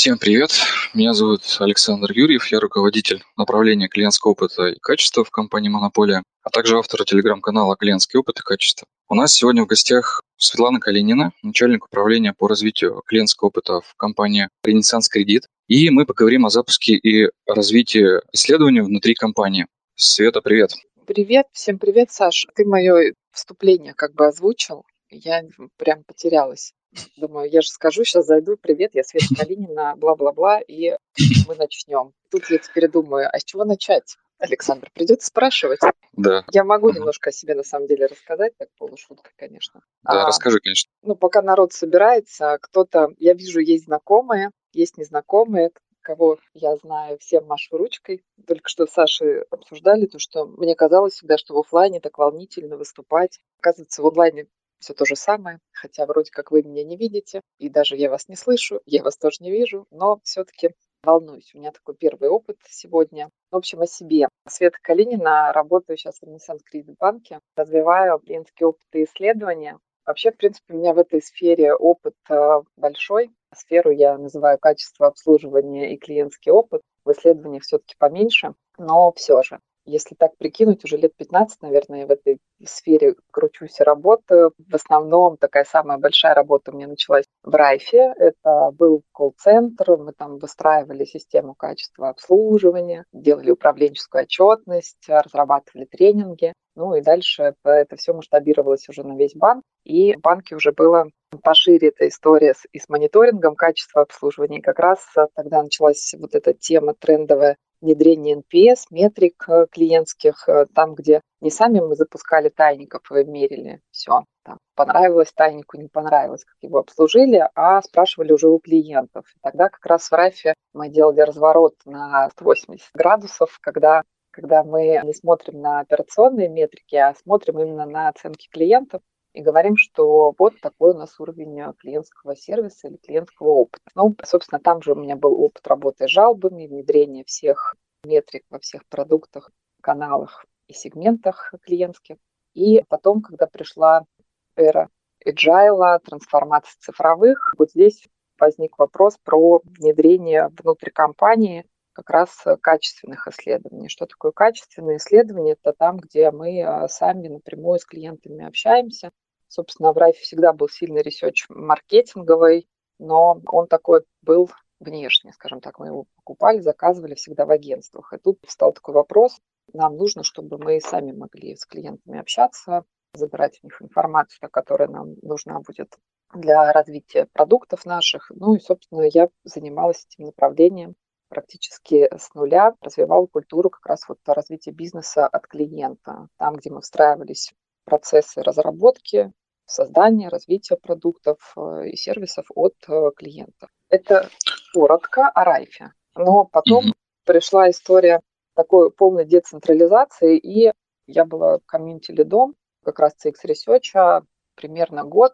Всем привет, меня зовут Александр Юрьев, я руководитель направления клиентского опыта и качества в компании «Монополия», а также автор телеграм-канала «Клиентский опыт и качество». У нас сегодня в гостях Светлана Калинина, начальник управления по развитию клиентского опыта в компании «Ренессанс Кредит». И мы поговорим о запуске и развитии исследований внутри компании. Света, привет. Привет, всем привет, Саш. Ты мое вступление как бы озвучил. Я прям потерялась. Думаю, я же скажу, сейчас зайду, привет, я Света Калинина, бла-бла-бла, и мы начнем. Тут я теперь думаю, а с чего начать? Александр, придется спрашивать. Да. Я могу немножко о себе на самом деле рассказать, так полушутка, конечно. Да, а, расскажи, конечно. Ну, пока народ собирается, кто-то, я вижу, есть знакомые, есть незнакомые, кого я знаю, всем машу ручкой. Только что с Сашей обсуждали то, что мне казалось всегда, что в офлайне так волнительно выступать. Оказывается, в онлайне все то же самое, хотя вроде как вы меня не видите, и даже я вас не слышу, я вас тоже не вижу, но все-таки волнуюсь. У меня такой первый опыт сегодня. В общем, о себе. Света Калинина, работаю сейчас в Ренессанс Кредит банке, развиваю клиентские опыты и исследования. Вообще, в принципе, у меня в этой сфере опыт э, большой. Сферу я называю качество обслуживания и клиентский опыт. В исследованиях все-таки поменьше, но все же если так прикинуть, уже лет 15, наверное, в этой сфере кручусь и работаю. В основном такая самая большая работа у меня началась в Райфе. Это был колл-центр, мы там выстраивали систему качества обслуживания, делали управленческую отчетность, разрабатывали тренинги. Ну и дальше это все масштабировалось уже на весь банк. И в банке уже было пошире эта история с, и с мониторингом качества обслуживания. И как раз тогда началась вот эта тема трендовая внедрение NPS, метрик э, клиентских, э, там, где не сами мы запускали тайников и мерили все, там, понравилось тайнику, не понравилось, как его обслужили, а спрашивали уже у клиентов. И тогда как раз в Рафе мы делали разворот на 180 градусов, когда когда мы не смотрим на операционные метрики, а смотрим именно на оценки клиентов и говорим, что вот такой у нас уровень э, клиентского сервиса или клиентского опыта. Ну, собственно, там же у меня был опыт работы с жалобами, внедрения всех метрик во всех продуктах, каналах и сегментах клиентских. И потом, когда пришла эра agile, трансформации цифровых, вот здесь возник вопрос про внедрение внутри компании как раз качественных исследований. Что такое качественные исследования? Это там, где мы э, сами напрямую с клиентами общаемся, Собственно, в Райфе всегда был сильный research маркетинговый, но он такой был внешне, скажем так, мы его покупали, заказывали всегда в агентствах. И тут встал такой вопрос, нам нужно, чтобы мы сами могли с клиентами общаться, забирать у них информацию, которая нам нужна будет для развития продуктов наших. Ну и, собственно, я занималась этим направлением практически с нуля, развивала культуру как раз вот развития бизнеса от клиента, там, где мы встраивались процессы разработки, создания, развития продуктов э, и сервисов от э, клиента. Это коротко о Райфе. Но потом mm-hmm. пришла история такой полной децентрализации, и я была комьюнити лидом как раз CX Research примерно год,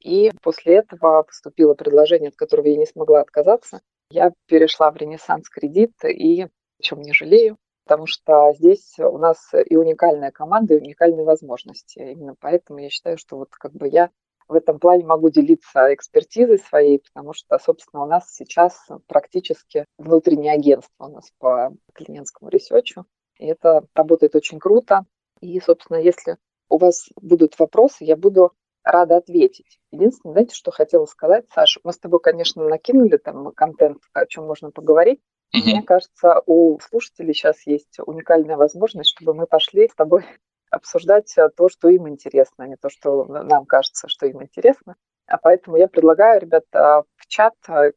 и после этого поступило предложение, от которого я не смогла отказаться. Я перешла в Ренессанс Кредит, и о чем не жалею потому что здесь у нас и уникальная команда, и уникальные возможности. Именно поэтому я считаю, что вот как бы я в этом плане могу делиться экспертизой своей, потому что, собственно, у нас сейчас практически внутреннее агентство у нас по клиентскому research у. И это работает очень круто. И, собственно, если у вас будут вопросы, я буду рада ответить. Единственное, знаете, что хотела сказать, Саша, мы с тобой, конечно, накинули там контент, о чем можно поговорить, Угу. Мне кажется, у слушателей сейчас есть уникальная возможность, чтобы мы пошли с тобой обсуждать то, что им интересно, а не то, что нам кажется, что им интересно. А поэтому я предлагаю, ребята, в чат а,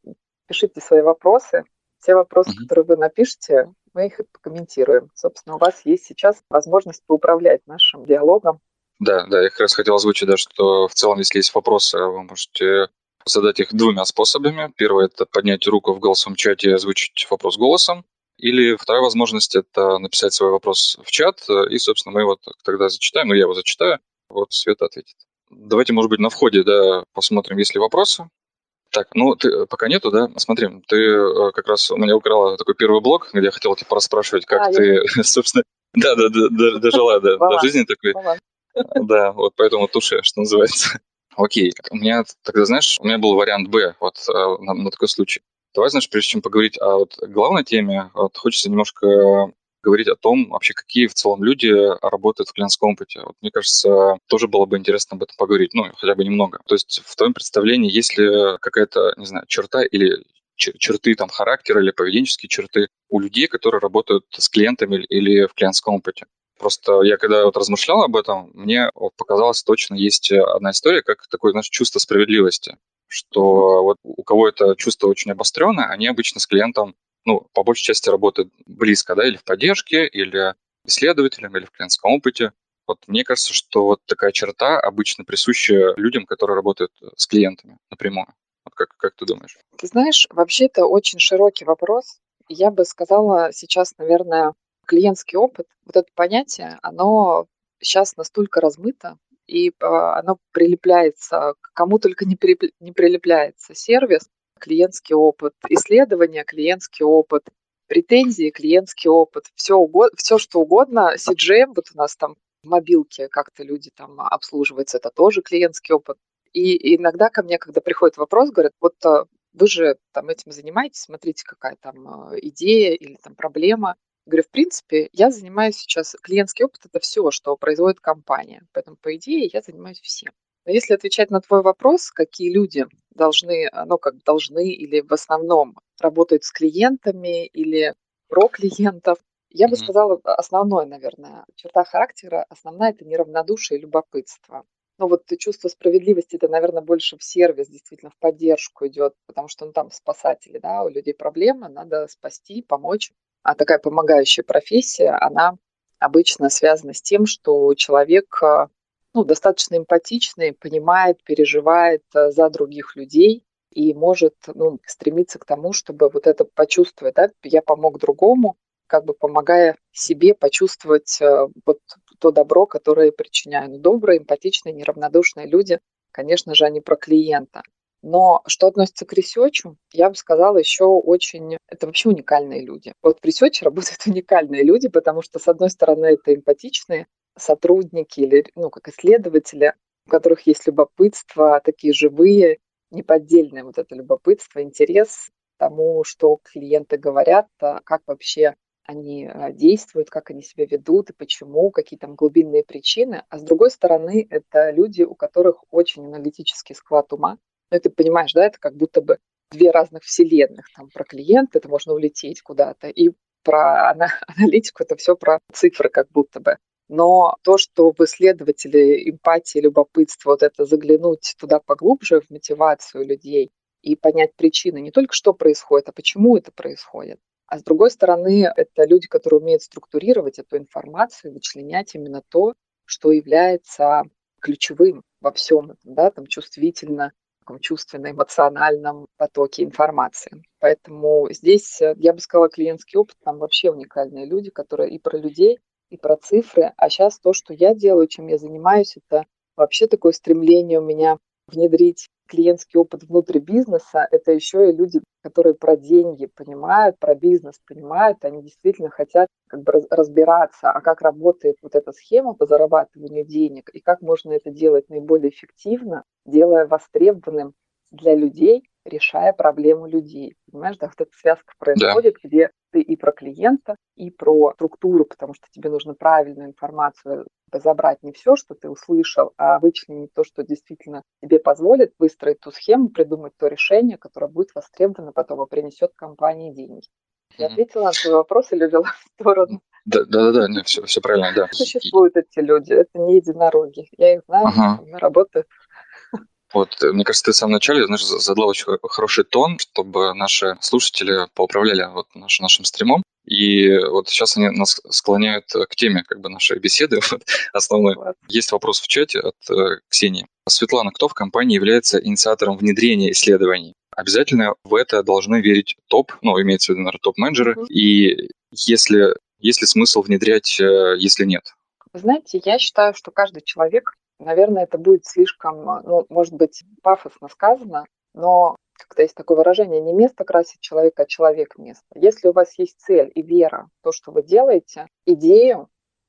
пишите свои вопросы. Все вопросы, угу. которые вы напишите, мы их комментируем. Собственно, у вас есть сейчас возможность поуправлять нашим диалогом. Да, да, я как раз хотел озвучить, да, что в целом, если есть вопросы, вы можете задать их двумя способами. Первый – это поднять руку в голосовом чате и озвучить вопрос голосом. Или вторая возможность – это написать свой вопрос в чат, и, собственно, мы его тогда зачитаем, ну, я его зачитаю, вот Света ответит. Давайте, может быть, на входе, да, посмотрим, есть ли вопросы. Так, ну, ты пока нету, да? Смотри, ты э, как раз у меня украла такой первый блок, где я хотел тебя расспрашивать, как а, ты, я... собственно, да, да, да, дожила до, жизни такой. Да, вот поэтому туше, что называется. Окей, у меня тогда, знаешь, у меня был вариант Б вот э, на, на такой случай. Давай, знаешь, прежде чем поговорить о вот главной теме, вот хочется немножко говорить о том, вообще, какие в целом люди работают в клиентском опыте. Вот, мне кажется, тоже было бы интересно об этом поговорить, ну, хотя бы немного. То есть в твоем представлении, есть ли какая-то, не знаю, черта или черты там характера или поведенческие черты у людей, которые работают с клиентами или в клиентском опыте. Просто я когда вот размышлял об этом, мне показалось точно есть одна история, как такое, знаешь, чувство справедливости, что вот у кого это чувство очень обостренное, они обычно с клиентом ну, по большей части работают близко, да, или в поддержке, или исследователям, или в клиентском опыте. Вот мне кажется, что вот такая черта обычно присуща людям, которые работают с клиентами напрямую. Вот как, как ты думаешь? Ты знаешь, вообще это очень широкий вопрос. Я бы сказала сейчас, наверное, клиентский опыт, вот это понятие, оно сейчас настолько размыто, и а, оно прилепляется, к кому только не, не прилепляется сервис, клиентский опыт, исследования, клиентский опыт, претензии, клиентский опыт, все, угодно, все что угодно. CGM, вот у нас там в мобилке как-то люди там обслуживаются, это тоже клиентский опыт. И иногда ко мне, когда приходит вопрос, говорят, вот а, вы же там этим занимаетесь, смотрите, какая там а, идея или там проблема. Говорю, в принципе, я занимаюсь сейчас, клиентский опыт – это все, что производит компания. Поэтому, по идее, я занимаюсь всем. Но если отвечать на твой вопрос, какие люди должны, ну, как должны или в основном работают с клиентами или про клиентов, я бы сказала, основное, наверное, черта характера, основная – это неравнодушие и любопытство. Ну вот чувство справедливости, это, наверное, больше в сервис, действительно, в поддержку идет, потому что ну, там спасатели, да, у людей проблемы, надо спасти, помочь. А такая помогающая профессия, она обычно связана с тем, что человек а, ну, достаточно эмпатичный, понимает, переживает э, за других людей и может ну, стремиться к тому, чтобы вот это почувствовать, да, я помог другому, как бы помогая себе почувствовать э, вот то добро, которое причиняю. Ну, добрые, эмпатичные, неравнодушные люди, конечно же, они про клиента. Но что относится к ресечу, я бы сказала, еще очень... Это вообще уникальные люди. Вот в ресече работают уникальные люди, потому что, с одной стороны, это эмпатичные, сотрудники или, ну, как исследователи, у которых есть любопытство, такие живые, неподдельное вот это любопытство, интерес тому, что клиенты говорят, а как вообще они а, действуют, как они себя ведут и почему, какие там глубинные причины. А с другой стороны, это люди, у которых очень аналитический склад ума. Ну, ты понимаешь, да, это как будто бы две разных вселенных. Там про клиента это можно улететь куда-то, и про аналитику это все про цифры как будто бы. Но то, что в исследователи эмпатии, любопытство, вот это заглянуть туда поглубже в мотивацию людей и понять причины, не только что происходит, а почему это происходит. А с другой стороны, это люди, которые умеют структурировать эту информацию, вычленять именно то, что является ключевым во всем да, там чувствительно, таком чувственно-эмоциональном потоке информации. Поэтому здесь, э, я бы сказала, клиентский опыт, там вообще уникальные люди, которые и про людей, и про цифры. А сейчас то, что я делаю, чем я занимаюсь, это вообще такое стремление у меня внедрить клиентский опыт внутрь бизнеса. Это еще и люди, которые про деньги понимают, про бизнес понимают. Они действительно хотят как бы разбираться, а как работает вот эта схема по зарабатыванию денег и как можно это делать наиболее эффективно, делая востребованным для людей решая проблему людей. Понимаешь, да, вот эта связка происходит, да. где ты и про клиента, и про структуру, потому что тебе нужно правильную информацию забрать не все, что ты услышал, а вычленить то, что действительно тебе позволит выстроить ту схему, придумать то решение, которое будет востребовано потом и принесет компании деньги. Я ответила на твой вопрос или вела в сторону? Да, да, да, да, все, все правильно, да. Существуют эти люди, это не единороги. Я их знаю, ага. мы работаем вот, мне кажется, ты в самом начале, знаешь, задала очень хороший тон, чтобы наши слушатели поуправляли вот наш, нашим стримом. И вот сейчас они нас склоняют к теме как бы нашей беседы вот, основной. Есть вопрос в чате от э, Ксении. Светлана, кто в компании является инициатором внедрения исследований? Обязательно в это должны верить топ, ну, имеется в виду, наверное, топ-менеджеры. Mm-hmm. И если, есть ли смысл внедрять, э, если нет? Знаете, я считаю, что каждый человек Наверное, это будет слишком, а, ну, может быть, пафосно сказано, но как-то есть такое выражение, не место красит человека, а человек место. Если у вас есть цель и вера в то, что вы делаете, идею,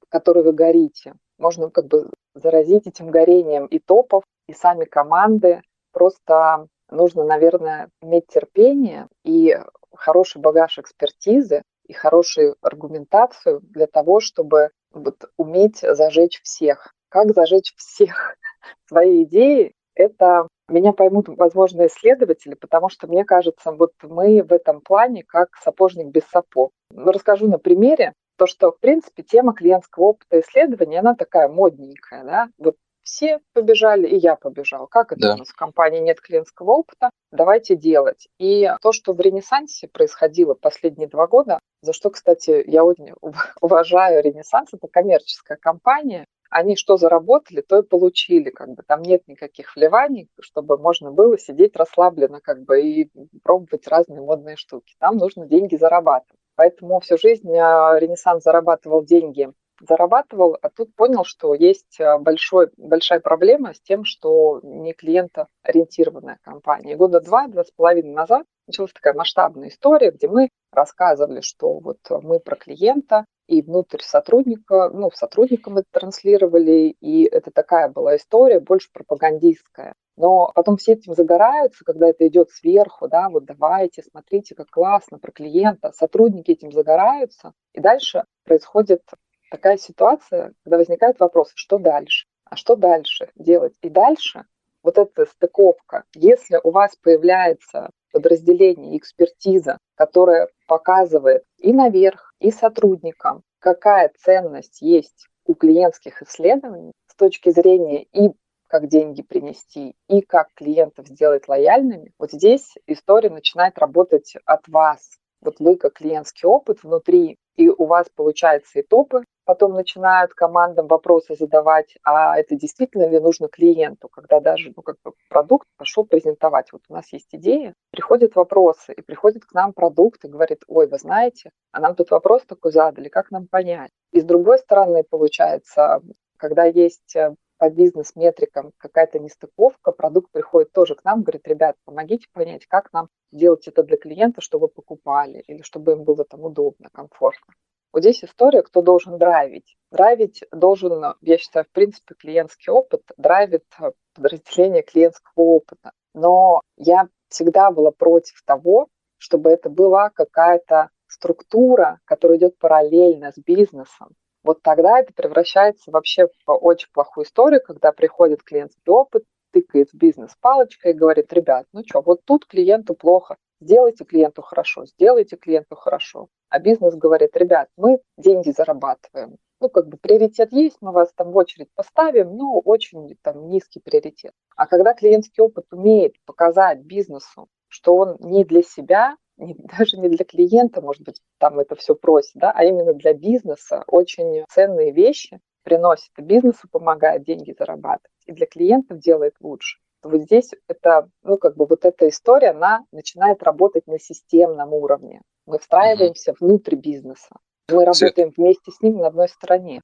которой вы горите, можно как бы заразить этим горением и топов, и сами команды. Просто нужно, наверное, иметь терпение и хороший багаж экспертизы и хорошую аргументацию для того, чтобы вот уметь зажечь всех. Как зажечь всех свои идеи, это меня поймут, возможно, исследователи, потому что мне кажется, вот мы в этом плане как сапожник без сапог. Расскажу на примере то, что, в принципе, тема клиентского опыта исследования, она такая модненькая, да, вот все побежали, и я побежал. Как это да. у нас в компании нет клиентского опыта? Давайте делать. И то, что в Ренессансе происходило последние два года, за что, кстати, я очень уважаю Ренессанс, это коммерческая компания, они что заработали, то и получили, как бы там нет никаких вливаний, чтобы можно было сидеть расслабленно, как бы и пробовать разные модные штуки. Там нужно деньги зарабатывать. Поэтому всю жизнь а, Ренессанс зарабатывал деньги зарабатывал, а тут понял, что есть а, большой, большая проблема с тем, что не клиентоориентированная компания. Года два, два с половиной назад началась такая масштабная история, где мы рассказывали, что вот мы про клиента, и внутрь сотрудника, ну, сотрудникам это транслировали, и это такая была история, больше пропагандистская. Но потом все этим загораются, когда это идет сверху, да, вот давайте, смотрите, как классно про клиента. Сотрудники этим загораются, и дальше происходит такая ситуация, когда возникает вопрос, что дальше? А что дальше делать? И дальше вот эта стыковка, если у вас появляется подразделение, экспертиза, которая показывает и наверх, и сотрудникам, какая ценность есть у клиентских исследований с точки зрения и как деньги принести, и как клиентов сделать лояльными, вот здесь история начинает работать от вас. Вот вы как клиентский опыт внутри, и у вас получается и топы потом начинают командам вопросы задавать, а это действительно ли нужно клиенту, когда даже ну, как бы продукт пошел презентовать. Вот у нас есть идея, приходят вопросы, и приходит к нам продукт и говорит, ой, вы знаете, а нам тут вопрос такой задали, как нам понять? И с другой стороны, получается, когда есть э, по бизнес-метрикам какая-то нестыковка, продукт приходит тоже к нам, говорит, ребят, помогите понять, как нам делать это для клиента, чтобы покупали, или чтобы им было там удобно, комфортно. Вот здесь история, кто должен драйвить. Драйвить должен, я считаю, в принципе, клиентский опыт, драйвит э, подразделение клиентского опыта. Но я всегда была против того, чтобы это была какая-то структура, которая идет параллельно с бизнесом. Вот тогда это превращается вообще в очень плохую историю, когда приходит клиентский опыт, тыкает в бизнес палочкой и говорит, ребят, ну что, вот тут клиенту плохо, сделайте клиенту хорошо, сделайте клиенту хорошо. А бизнес говорит, ребят, мы деньги зарабатываем. Ну, как бы приоритет есть, мы вас там в очередь поставим, но очень там низкий приоритет. А когда клиентский опыт умеет показать бизнесу, что он не для себя, не, даже не для клиента, может быть, там это все просит, да, а именно для бизнеса очень ценные вещи приносит, и бизнесу помогает деньги зарабатывать, и для клиентов делает лучше вот здесь это, ну, как бы вот эта история, она начинает работать на системном уровне. Мы встраиваемся угу. внутрь бизнеса. Мы Свет. работаем вместе с ним на одной стороне.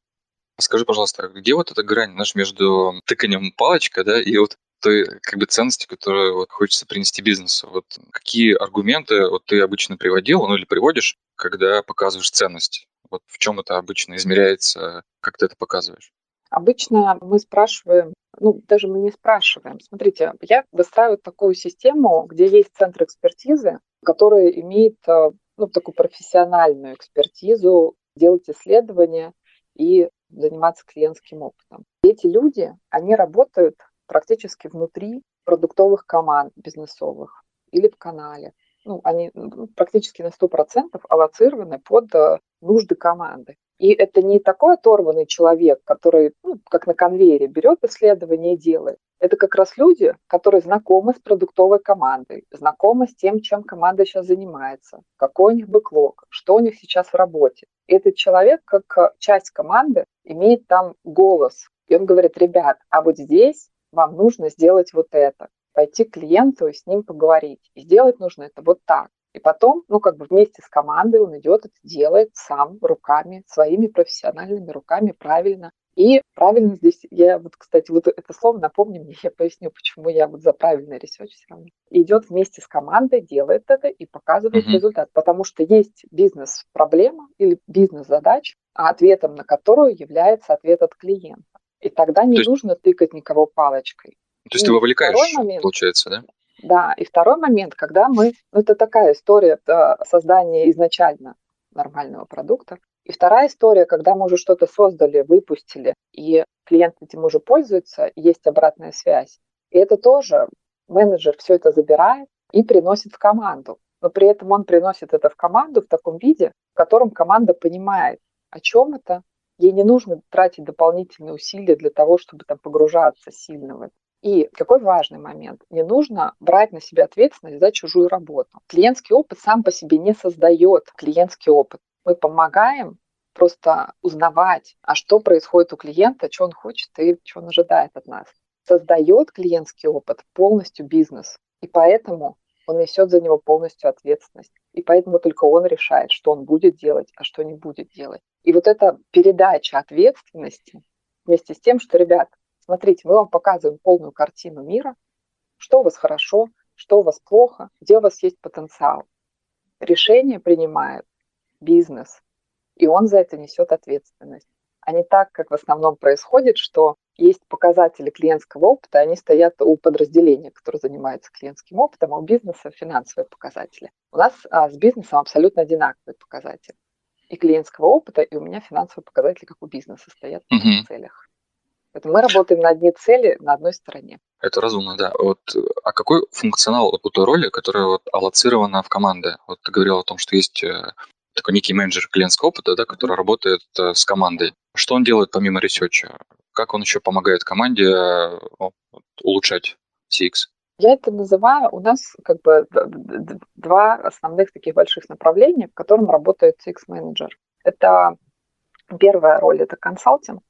Скажи, пожалуйста, где вот эта грань, знаешь, между тыканием палочкой, да, и вот той как бы ценности, которую вот хочется принести бизнесу. Вот какие аргументы вот ты обычно приводил, ну или приводишь, когда показываешь ценность? Вот в чем это обычно измеряется, как ты это показываешь? Обычно мы спрашиваем, ну, даже мы не спрашиваем. Смотрите, я выстраиваю такую систему, где есть центр экспертизы, который имеет э, ну, такую профессиональную экспертизу, делать исследования и заниматься клиентским опытом. Эти люди, они работают практически внутри продуктовых команд бизнесовых или в канале. Ну, они ну, практически на 100% аллоцированы под э, нужды команды. И это не такой оторванный человек, который, ну, как на конвейере, берет исследование и делает. Это как раз люди, которые знакомы с продуктовой командой, знакомы с тем, чем команда сейчас занимается, какой у них бэклог, что у них сейчас в работе. И этот человек, как часть команды, имеет там голос. И он говорит, ребят, а вот здесь вам нужно сделать вот это, пойти к клиенту и с ним поговорить. И сделать нужно это вот так. И потом, ну, как бы вместе с командой он идет, это делает сам руками, своими профессиональными руками правильно. И правильно здесь, я вот, кстати, вот это слово напомни мне, я поясню, почему я вот за правильный research все равно. Идет вместе с командой, делает это и показывает mm-hmm. результат. Потому что есть бизнес-проблема или бизнес-задача, а ответом на которую является ответ от клиента. И тогда не То нужно есть... тыкать никого палочкой. То есть и ты вовлекаешь, момент, получается, да? Да, и второй момент, когда мы, ну это такая история создания изначально нормального продукта. И вторая история, когда мы уже что-то создали, выпустили, и клиент этим уже пользуется, есть обратная связь. И это тоже менеджер все это забирает и приносит в команду. Но при этом он приносит это в команду в таком виде, в котором команда понимает, о чем это. Ей не нужно тратить дополнительные усилия для того, чтобы там погружаться сильно в это. И какой важный момент? Не нужно брать на себя ответственность за чужую работу. Клиентский опыт сам по себе не создает клиентский опыт. Мы помогаем просто узнавать, а что происходит у клиента, что он хочет и что он ожидает от нас. Создает клиентский опыт полностью бизнес. И поэтому он несет за него полностью ответственность. И поэтому только он решает, что он будет делать, а что не будет делать. И вот эта передача ответственности вместе с тем, что, ребят, смотрите, мы вам показываем полную картину мира, что у вас хорошо, что у вас плохо, где у вас есть потенциал. Решение принимает бизнес, и он за это несет ответственность. А не так, как в основном происходит, что есть показатели клиентского опыта, они стоят у подразделения, которое занимается клиентским опытом, а у бизнеса финансовые показатели. У нас а, с бизнесом абсолютно одинаковые показатели. И клиентского опыта, и у меня финансовые показатели, как у бизнеса, стоят uh на целях. Поэтому мы работаем на одни цели на одной стороне. Это разумно, да. Вот, а какой функционал у той роли, которая вот аллоцирована в команде? Вот ты говорил о том, что есть э, такой некий менеджер клиентского опыта, да, который работает э, с командой. Что он делает помимо research а? Как он еще помогает команде э, улучшать CX? Я это называю, у нас как бы два основных таких больших направления, в котором работает CX-менеджер. Это первая роль, это консалтинг.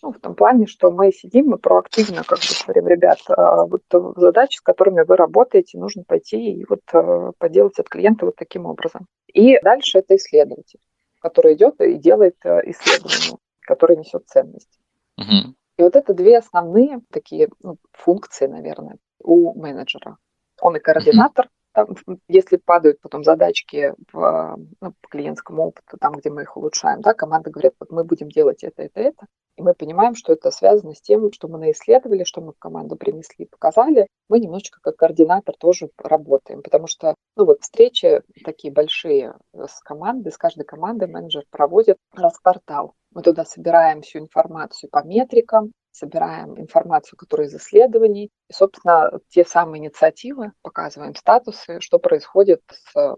Ну, в том плане, что мы сидим, мы проактивно как бы говорим, ребят, а, вот задачи, с которыми вы работаете, нужно пойти и вот э, поделать от клиента вот таким образом. И дальше это исследователь, который идет и делает э, исследование, которое несет ценность. Угу. И вот это две основные такие ну, функции, наверное, у менеджера. Он и координатор, там, если падают потом задачки в, ну, по клиентскому опыту, там, где мы их улучшаем, да, команда говорит, вот мы будем делать это, это, это, и мы понимаем, что это связано с тем, что мы наисследовали, что мы в команду принесли, показали. Мы немножечко как координатор тоже работаем, потому что ну вот встречи такие большие с командой, с каждой командой менеджер проводит раз в квартал. Мы туда собираем всю информацию по метрикам, собираем информацию, которая из исследований, и, собственно, те самые инициативы, показываем статусы, что происходит с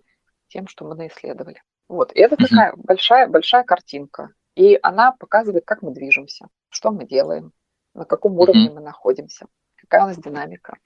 тем, что мы наисследовали. Вот, и это такая большая, большая картинка. И она показывает, как мы движемся, что мы делаем, на каком уровне мы находимся, какая у нас динамика.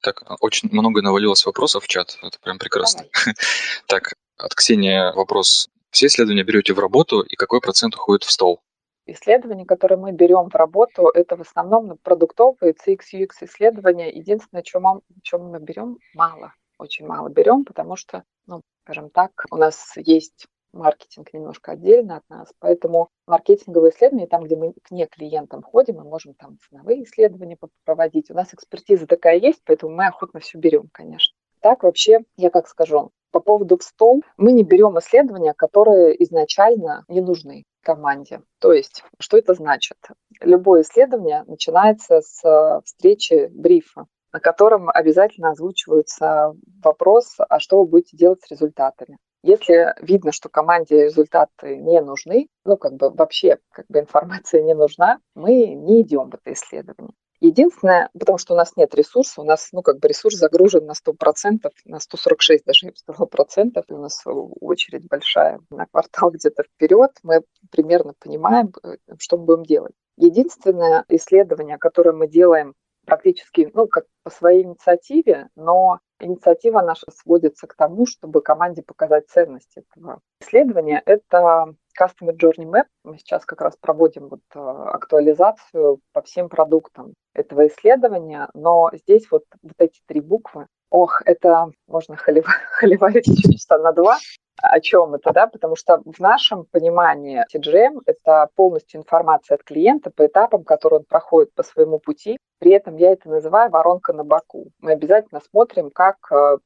Так, очень много навалилось вопросов в чат. Это прям прекрасно. так, от Ксении вопрос. Все исследования берете в работу, и какой процент уходит в стол? Исследования, которые мы берем в работу, это в основном продуктовые CX, UX исследования. Единственное, чем, чем мы берем, мало, очень мало берем, потому что, ну, скажем так, у нас есть маркетинг немножко отдельно от нас, поэтому маркетинговые исследования, там, где мы к не клиентам ходим, мы можем там ценовые исследования проводить. У нас экспертиза такая есть, поэтому мы охотно все берем, конечно. Так вообще, я как скажу, по поводу в стол, мы не берем исследования, которые изначально не нужны команде. То есть, что это значит? Любое исследование начинается с встречи брифа, на котором обязательно озвучивается вопрос, а что вы будете делать с результатами. Если видно, что команде результаты не нужны, ну, как бы вообще как бы информация не нужна, мы не идем в это исследование. Единственное, потому что у нас нет ресурса, у нас, ну, как бы ресурс загружен на 100%, на 146 даже, я бы сказала, процентов, у нас очередь большая на квартал где-то вперед, мы примерно понимаем, э, что мы будем делать. Единственное исследование, которое мы делаем практически, ну, как по своей инициативе, но инициатива наша сводится к тому, чтобы команде показать ценность этого исследования. Это Customer Journey Map. Мы сейчас как раз проводим вот э, актуализацию по всем продуктам этого исследования, но здесь вот, вот эти три буквы, ох, это можно холиварить часа на два, о чем это, да, потому что в нашем понимании TGM – это полностью информация от клиента по этапам, которые он проходит по своему пути. При этом я это называю воронка на боку. Мы обязательно смотрим, как э,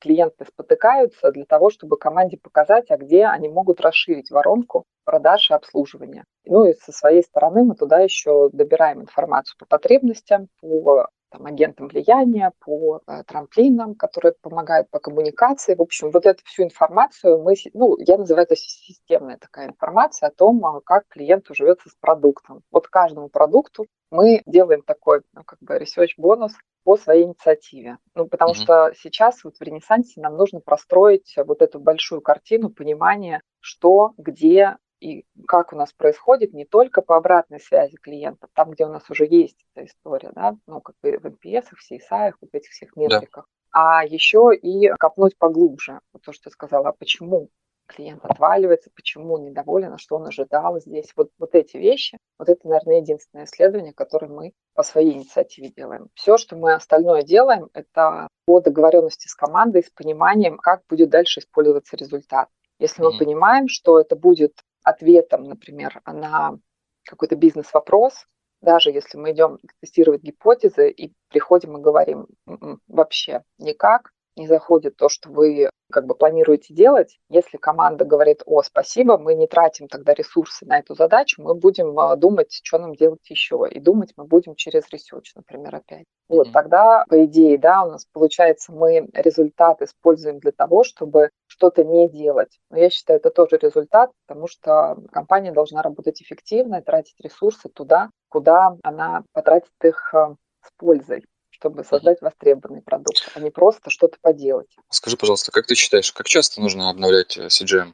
клиенты спотыкаются для того, чтобы команде показать, а где они могут расширить воронку продаж и обслуживания. Ну и со своей стороны мы туда еще добираем информацию по потребностям, по там, агентам влияния, по э, трамплинам, которые помогают по коммуникации. В общем, вот эту всю информацию мы, ну, я называю это системная такая информация о том, а, как клиенту живется с продуктом. Вот каждому продукту мы делаем такой, ну, как бы, research-бонус по своей инициативе. Ну, потому mm-hmm. что сейчас вот в Ренессансе нам нужно простроить вот эту большую картину понимания, что, где и как у нас происходит не только по обратной связи клиентов, там, где у нас уже есть эта история, да, ну, как бы в NPS, в CSI, в этих всех метриках, да. а еще и копнуть поглубже. Вот то, что ты сказала, а почему клиент отваливается, почему он недоволен, а что он ожидал здесь. Вот, вот эти вещи, вот это, наверное, единственное исследование, которое мы по своей инициативе делаем. Все, что мы остальное делаем, это по договоренности с командой, с пониманием, как будет дальше использоваться результат. Если мы mm-hmm. понимаем, что это будет ответом, например, на какой-то бизнес-вопрос, даже если мы идем тестировать гипотезы и приходим и говорим «М-м, вообще никак, не заходит то, что вы как бы планируете делать, если команда говорит, о, спасибо, мы не тратим тогда ресурсы на эту задачу, мы будем а, думать, что нам делать еще. И думать мы будем через research, например, опять. Вот тогда, по идее, да, у нас получается, мы результат используем для того, чтобы что-то не делать. Но я считаю, это тоже результат, потому что компания должна работать эффективно и тратить ресурсы туда, куда она потратит их а, с пользой чтобы создать востребованный продукт, а не просто что-то поделать. Скажи, пожалуйста, как ты считаешь, как часто нужно обновлять э, CGM?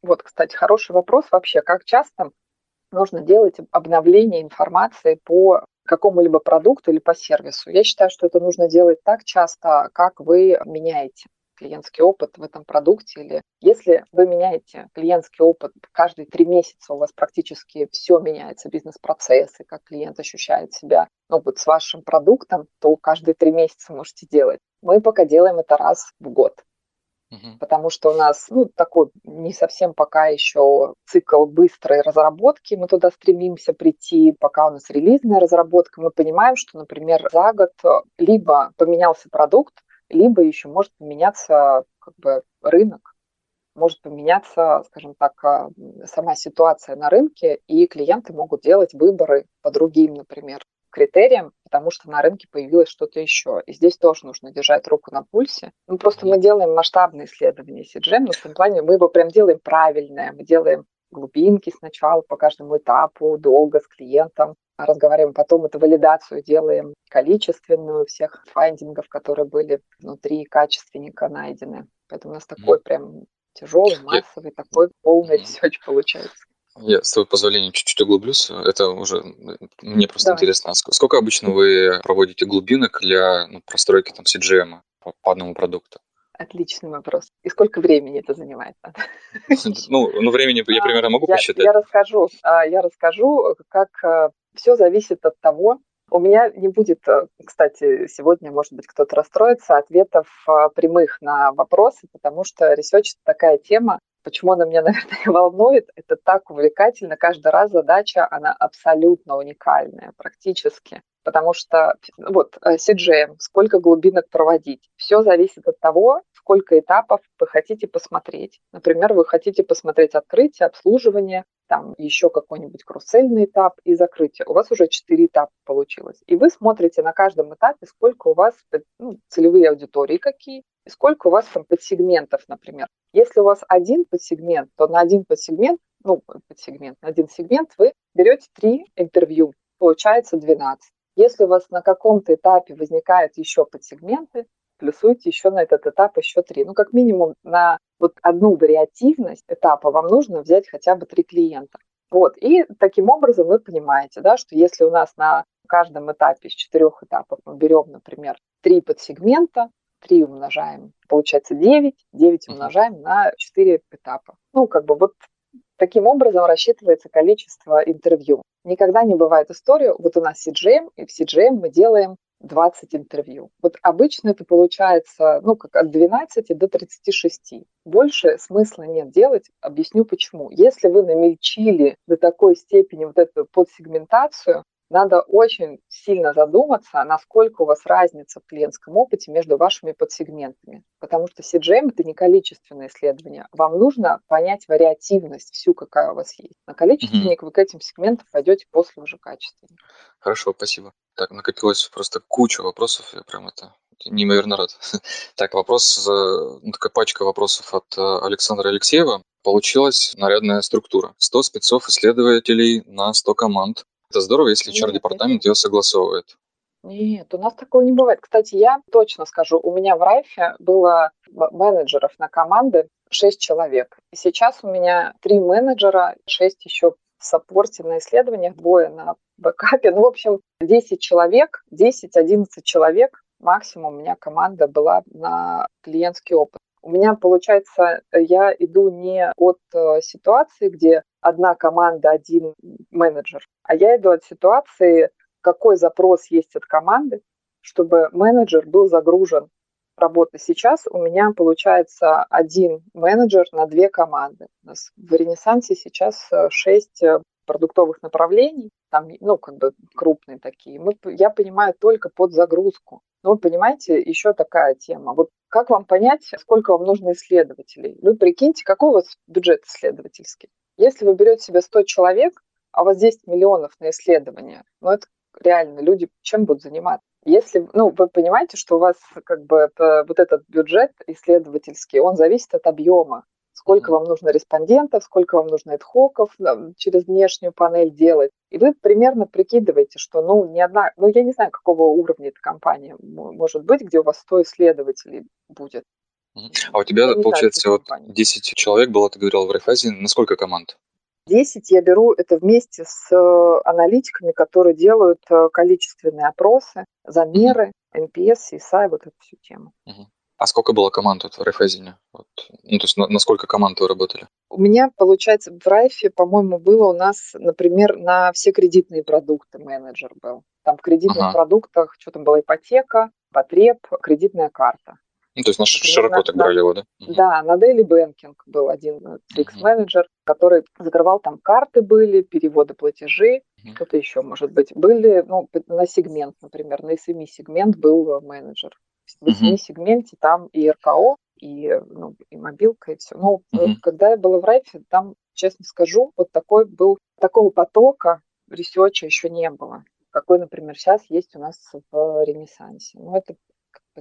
Вот, кстати, хороший вопрос вообще. Как часто нужно делать обновление информации по какому-либо продукту или по сервису? Я считаю, что это нужно делать так часто, как вы меняете клиентский опыт в этом продукте, или если вы меняете клиентский опыт каждые три месяца, у вас практически все меняется, бизнес-процессы, как клиент ощущает себя ну, вот с вашим продуктом, то каждые три месяца можете делать. Мы пока делаем это раз в год. Потому что у нас ну, такой не совсем пока еще цикл быстрой разработки. Мы туда стремимся прийти, пока у нас релизная разработка. Мы понимаем, что, например, за год либо поменялся продукт, либо еще может поменяться как бы рынок, может поменяться, скажем так, а, сама ситуация на рынке, и клиенты могут делать выборы по другим, например, критериям, потому что на рынке появилось что-то еще. И здесь тоже нужно держать руку на пульсе. Ну, просто мы делаем масштабные исследования CGM, но в том плане мы его прям делаем правильное, мы делаем глубинки сначала по каждому этапу, долго с клиентом, разговариваем, потом эту валидацию делаем количественную всех finding ов, которые были внутри качественника найдены. Поэтому у нас такой прям тяжелый, массовый, такой полный research получается. Я, с твоего позволения, чуть-чуть углублюсь. Это уже мне просто Давай. интересно. Сколько обычно вы проводите глубинок для ну, простройки там CJM по, по одному продукту? Отличный вопрос. И сколько времени это занимает? Ну, ну времени я примерно могу я, посчитать. Я расскажу, а, я расскажу, как а, все зависит от того, у меня не будет, а, кстати, сегодня, может быть, кто-то расстроится, ответов прямых на вопросы, потому что research – такая тема, почему она меня, наверное, волнует, это так увлекательно. Каждый раз задача, она абсолютно уникальная практически потому что вот э, CJM, сколько глубинок проводить, все зависит от того, сколько этапов вы хотите посмотреть. Например, вы хотите посмотреть открытие, обслуживание, там еще какой-нибудь cross-sell ьный этап и закрытие. У вас уже четыре этапа получилось. И вы смотрите на каждом этапе, сколько у вас ну, целевые аудитории какие, и сколько у вас там подсегментов, например. Если у вас один подсегмент, то на один подсегмент, ну, подсегмент, на один сегмент вы берете три интервью, получается 12. Если у вас на каком-то этапе возникают еще подсегменты, плюсуйте еще на этот этап еще три. Ну, как минимум на вот одну вариативность этапа вам нужно взять хотя бы три клиента. Вот, и таким образом вы понимаете, да, что если у нас на каждом этапе из четырех этапов мы берем, например, три подсегмента, 3 умножаем, получается 9, 9 умножаем на 4 этапа. Ну, как бы вот таким образом рассчитывается количество интервью. Никогда не бывает история, вот у нас CGM, и в CGM мы делаем 20 интервью. Вот обычно это получается, ну, как от 12 до 36. Больше смысла нет делать. Объясню почему. Если вы намельчили до такой степени вот эту подсегментацию, надо очень сильно задуматься, насколько у вас разница в клиентском опыте между вашими подсегментами. Потому что CGM – это не количественное исследование. Вам нужно понять вариативность всю, какая у вас есть. На количественник mm-hmm. вы к этим сегментам пойдете после уже качественника. Хорошо, спасибо. Так, накопилось просто куча вопросов, я прям это неимоверно рад. Так, вопрос, ну, такая пачка вопросов от э, Александра Алексеева. Получилась нарядная структура. 100 спецов-исследователей на 100 команд. Это здорово, если HR-департамент ее согласовывает. Нет, у нас такого не бывает. Кстати, я точно скажу, у меня в Райфе было менеджеров на команды 6 человек. И сейчас у меня 3 менеджера, 6 еще в саппорте на исследованиях, двое на бэкапе. Ну, в общем, 10 человек, 10-11 человек максимум у меня команда была на клиентский опыт. У меня, получается, я иду не от э, ситуации, где одна команда, один менеджер, а я иду от ситуации, какой запрос есть от команды, чтобы менеджер был загружен работой. Сейчас у меня получается один менеджер на две команды. У нас в Ренессансе сейчас э, шесть э, продуктовых направлений, там, ну, как бы крупные такие. Мы, я понимаю только под загрузку. Но понимаете, еще такая тема. Вот как вам понять, сколько вам нужно исследователей? Вы прикиньте, какой у вас бюджет исследовательский. Если вы берете себе 100 человек, а у вас 10 миллионов на исследование, ну это реально люди чем будут заниматься? Если, ну, вы понимаете, что у вас как бы это, вот этот бюджет исследовательский, он зависит от объема. Сколько вам нужно респондентов, сколько вам нужно эдхоков через внешнюю панель делать. И вы примерно прикидываете, что, ну, ни одна, ну, я не знаю, какого уровня эта компания может быть, где у вас 100 исследователей будет. А у тебя, получается, вот 10 человек было, ты говорил, в Райфайзе. На сколько команд? 10 я беру это вместе с э, аналитиками, которые делают э, количественные опросы, замеры, NPS, CSI, вот эту всю тему. А сколько было команд вот в Райфайзене? Вот, ну, то есть на, на сколько команд вы работали? У меня, получается, в Райфе, по-моему, было у нас, например, на все кредитные продукты менеджер был. Там в кредитных ага. продуктах, что там была ипотека, потреб, кредитная карта. Ну, то есть на Например, широко на, так брали его, да? Да, на Daily Banking был один CX-менеджер, который закрывал там карты были, переводы платежей, uh-huh. что-то еще, может быть. Были, ну, на сегмент, например, на SME-сегмент был менеджер. В SME-сегменте там и РКО, и, ну, и мобилка, и все. Но uh-huh. когда я была в Райфе, там, честно скажу, вот такой был, такого потока research а еще не было какой, например, сейчас есть у нас в Ренессансе. Ну, это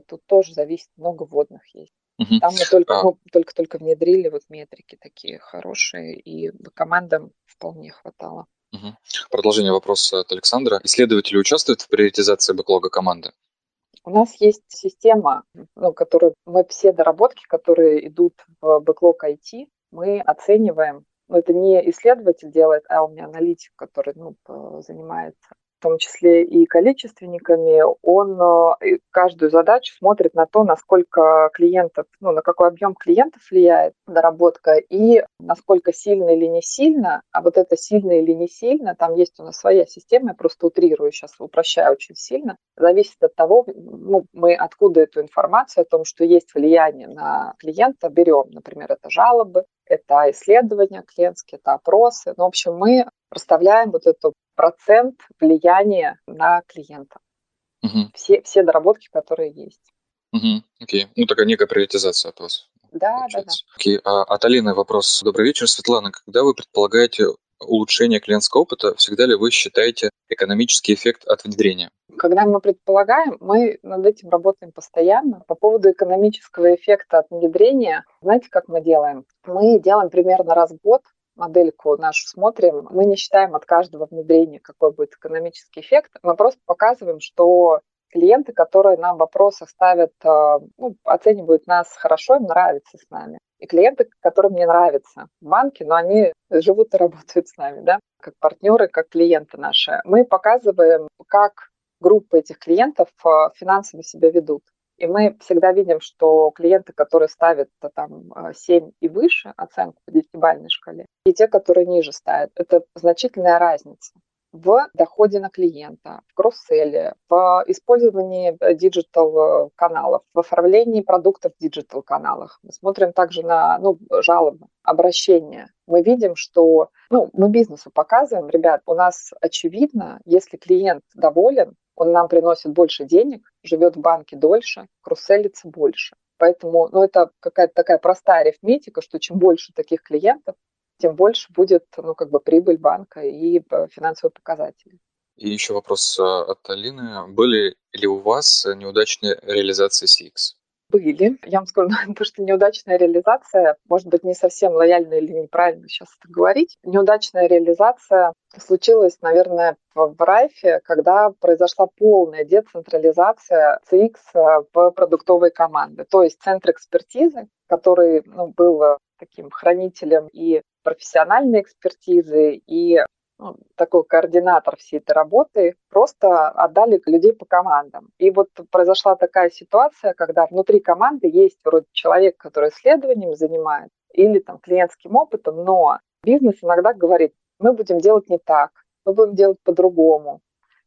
Тут тоже зависит, много водных есть. Угу. Там мы только, а... ну, только-только внедрили вот метрики такие хорошие, и командам вполне хватало. Угу. Продолжение вопроса от Александра. Исследователи участвуют в приоритизации бэклога команды? У нас есть система, ну, которую мы все доработки, которые идут в бэклог IT, мы оцениваем. Ну, это не исследователь делает, а у меня аналитик, который ну, занимается том числе и количественниками, он э, каждую задачу смотрит на то, насколько клиентов, ну, на какой объем клиентов влияет доработка и насколько сильно или не сильно, а вот это сильно или не сильно, там есть у нас своя система, я просто утрирую сейчас, упрощаю очень сильно, зависит от того, ну, мы откуда эту информацию о том, что есть влияние на клиента, берем, например, это жалобы, это исследования клиентские, это опросы. Ну, в общем, мы проставляем вот эту процент влияния на клиента. Угу. Все, все доработки, которые есть. Угу. Окей. Ну, такая некая приоритизация от вас. Да, получается. да, да. Окей. А от Алины вопрос. Добрый вечер, Светлана. Когда вы предполагаете улучшение клиентского опыта, всегда ли вы считаете экономический эффект от внедрения? Когда мы предполагаем, мы над этим работаем постоянно. По поводу экономического эффекта от внедрения, знаете, как мы делаем? Мы делаем примерно раз в год модельку нашу смотрим, мы не считаем от каждого внедрения, какой будет экономический эффект. Мы просто показываем, что клиенты, которые нам вопросы ставят, э, ну, оценивают нас хорошо, им нравится с нами. И клиенты, которым не нравятся банки, но они живут и работают с нами, да, как партнеры, как клиенты наши. Мы показываем, как группы этих клиентов э, финансово себя ведут. И мы всегда видим, что клиенты, которые ставят там 7 и выше оценку по десятибалльной шкале, и те, которые ниже ставят, это значительная разница в доходе на клиента, в cross-sell е, в использовании digital каналов, в оформлении продуктов в digital каналах. Мы смотрим также на ну, жалобы, обращения. Мы видим, что ну, мы бизнесу показываем, ребят, у нас очевидно, если клиент доволен, он нам приносит больше денег, живет в банке дольше, cross-sell ится больше. Поэтому ну, это какая-то такая простая арифметика, что чем больше таких клиентов, тем больше будет ну, как бы прибыль банка и э, финансовые показатели. И еще вопрос э, от Алины. Были ли у вас неудачные реализации CX? Были. Я вам скажу, то, что неудачная реализация, может быть, не совсем лояльно или неправильно сейчас это говорить. Неудачная реализация случилась, наверное, в Райфе, когда произошла полная децентрализация CX э, в продуктовой команды. То есть центр экспертизы, который ну, был таким хранителем и профессиональной экспертизы, и такой координатор всей этой работы, просто отдали людей по командам. И вот произошла такая ситуация, когда внутри команды есть вроде человек, который исследованием занимается, или там клиентским опытом, но бизнес иногда говорит, мы будем делать не так, мы будем делать по-другому.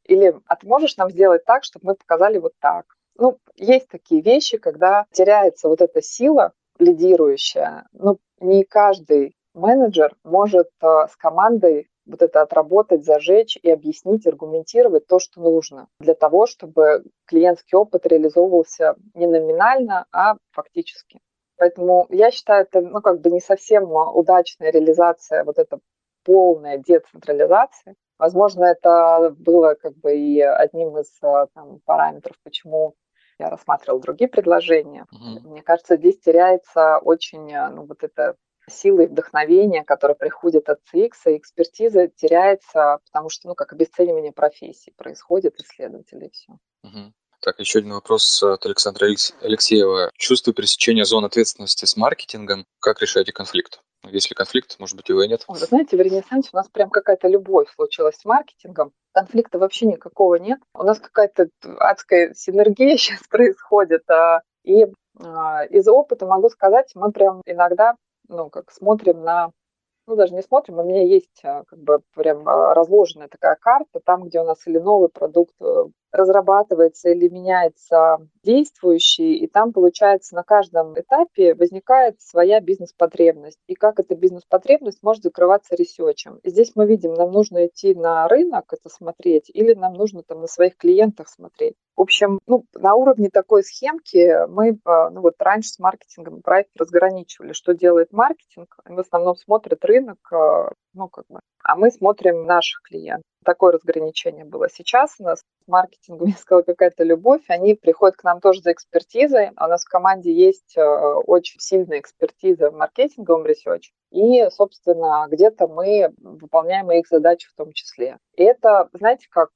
Или, а ты можешь нам сделать так, чтобы мы показали вот так? Ну, есть такие вещи, когда теряется вот эта сила лидирующая. Ну, не каждый менеджер может э, с командой вот это отработать, зажечь и объяснить, аргументировать то, что нужно для того, чтобы клиентский опыт реализовывался не номинально, а фактически. Поэтому я считаю, это ну, как бы не совсем удачная реализация, вот эта полная децентрализация. Возможно, это было как бы и одним из там, параметров, почему я рассматривала другие предложения. Mm-hmm. Мне кажется, здесь теряется очень ну, вот это силы и вдохновение, которое приходит от CX, и экспертиза теряется, потому что, ну, как обесценивание профессии происходит, исследователей, все. Угу. Так, еще один вопрос от Александра Алексеева. Чувствую пересечение зон ответственности с маркетингом. Как решаете конфликт? Если конфликт, может быть, его и нет? Вы знаете, в Ренессансе у нас прям какая-то любовь случилась с маркетингом. Конфликта вообще никакого нет. У нас какая-то адская синергия сейчас происходит. А, и а, из опыта могу сказать, мы прям иногда ну, как смотрим на ну, даже не смотрим, у меня есть а, как бы прям а, разложенная такая карта, там, где у нас или новый продукт э, разрабатывается или меняется действующий, и там, получается, на каждом этапе возникает своя бизнес-потребность. И как эта бизнес-потребность может закрываться research ем. Здесь мы видим, нам нужно идти на рынок это смотреть, или нам нужно там на своих клиентах смотреть. В общем, ну, на уровне такой схемки мы а, ну, вот раньше с маркетингом проект разграничивали, что делает маркетинг. В основном смотрят рынок, а, ну, как бы, а мы смотрим наших клиентов. Такое разграничение было. Сейчас у нас с маркетингом, я сказала, какая-то любовь. Они приходят к нам тоже за экспертизой. У нас в команде есть а, очень сильная экспертиза в маркетинговом research е. И, собственно, где-то мы выполняем их задачи в том числе. И это, знаете, как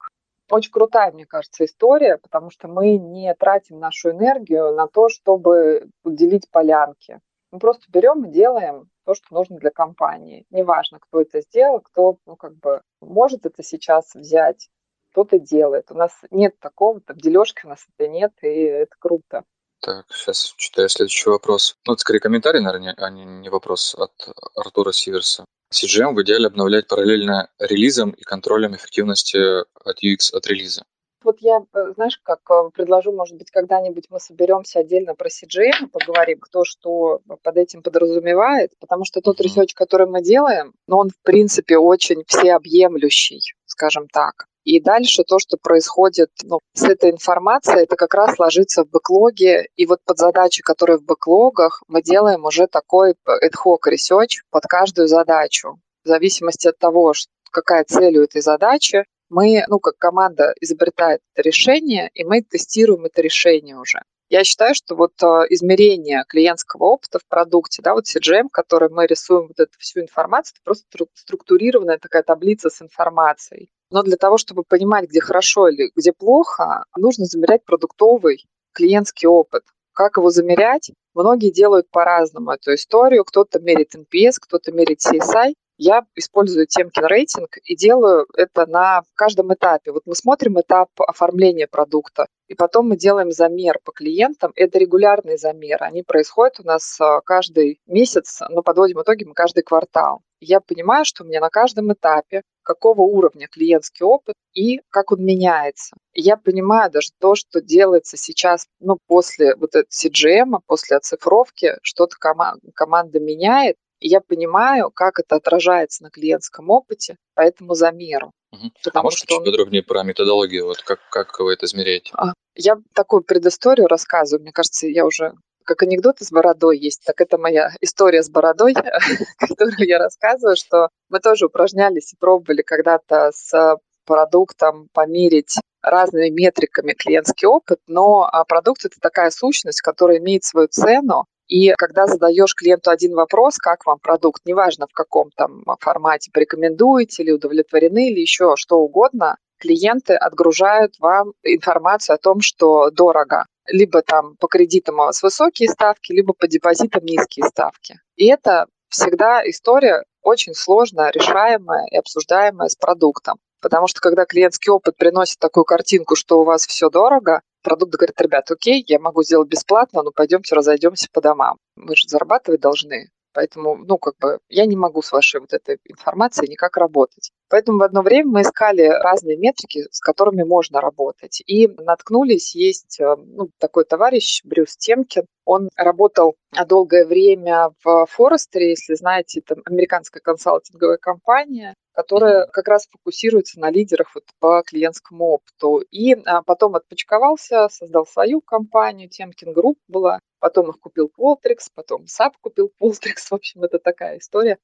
очень крутая, мне кажется, история, потому что мы не тратим нашу энергию на то, чтобы делить полянки. Мы просто берем и делаем то, что нужно для компании. Неважно, кто это сделал, кто ну, как бы может это сейчас взять, кто-то делает. У нас нет такого, там дележки у нас это нет, и это круто. Так, сейчас читаю следующий вопрос. Ну, это скорее комментарий, наверное, а не вопрос от Артура Сиверса. CGM в идеале обновлять параллельно релизом и контролем эффективности от UX от релиза. Вот я, э, знаешь, как э, предложу, может быть, когда-нибудь мы соберемся отдельно про CGM, поговорим, кто что под этим подразумевает, потому что тот mm-hmm. который мы делаем, ну, он, в принципе, очень всеобъемлющий, скажем так. И дальше то, что происходит ну, с этой информацией, это как раз ложится в бэклоге. И вот под задачи, которые в бэклогах, мы делаем уже такой ad hoc research под каждую задачу. В зависимости от того, какая цель у этой задачи, мы, ну, как команда изобретает это решение, и мы тестируем это решение уже. Я считаю, что вот э, измерение клиентского опыта в продукте, да, вот CGM, который мы рисуем вот эту всю информацию, это просто структурированная такая таблица с информацией. Но для того, чтобы понимать, где хорошо или где плохо, нужно замерять продуктовый клиентский опыт. Как его замерять? Многие делают по-разному эту историю. Кто-то мерит NPS, кто-то мерит CSI. Я использую Темкин рейтинг и делаю это на каждом этапе. Вот мы смотрим этап оформления продукта, и потом мы делаем замер по клиентам. Это регулярные замеры. Они происходят у нас а, каждый месяц, но подводим итоги мы каждый квартал. Я понимаю, что у меня на каждом этапе какого уровня клиентский опыт и как он меняется. Я понимаю даже то, что делается сейчас, ну, после вот этого CGM, после оцифровки, что-то кома- команда меняет, и я понимаю, как это отражается на клиентском опыте по этому замеру. Угу. а можете что чуть подробнее про методологию, вот как, как вы это измеряете? А, я такую предысторию рассказываю. Мне кажется, я уже как анекдот с бородой есть, так это моя история с бородой, которую я рассказываю, что мы тоже упражнялись и пробовали когда-то с продуктам померить разными метриками клиентский опыт, но а, продукт это такая сущность, которая имеет свою цену, и когда задаешь клиенту один вопрос, как вам продукт, неважно в каком там формате, порекомендуете или удовлетворены, или еще что угодно, клиенты отгружают вам информацию о том, что дорого. Либо там по кредитам у вас высокие ставки, либо по депозитам низкие ставки. И это всегда история очень сложная, решаемая и обсуждаемая с продуктом. Потому что когда клиентский опыт приносит такую картинку, что у вас все дорого, продукт говорит, ребят, окей, я могу сделать бесплатно, но пойдемте разойдемся по домам. Мы же зарабатывать должны. Поэтому, ну, как бы, я не могу с вашей вот этой информацией никак работать. Поэтому в одно время мы искали разные метрики, с которыми можно работать. И наткнулись, есть э, ну, такой товарищ Брюс Темкин. Он работал долгое время в Forrester е, если знаете, это американская консалтинговая компания, которая как раз фокусируется на лидерах вот по клиентскому опыту. И а, потом отпочковался, создал свою компанию, Temkin Group была, потом их купил Qualtrics, потом SAP купил Qualtrics. В общем, это такая история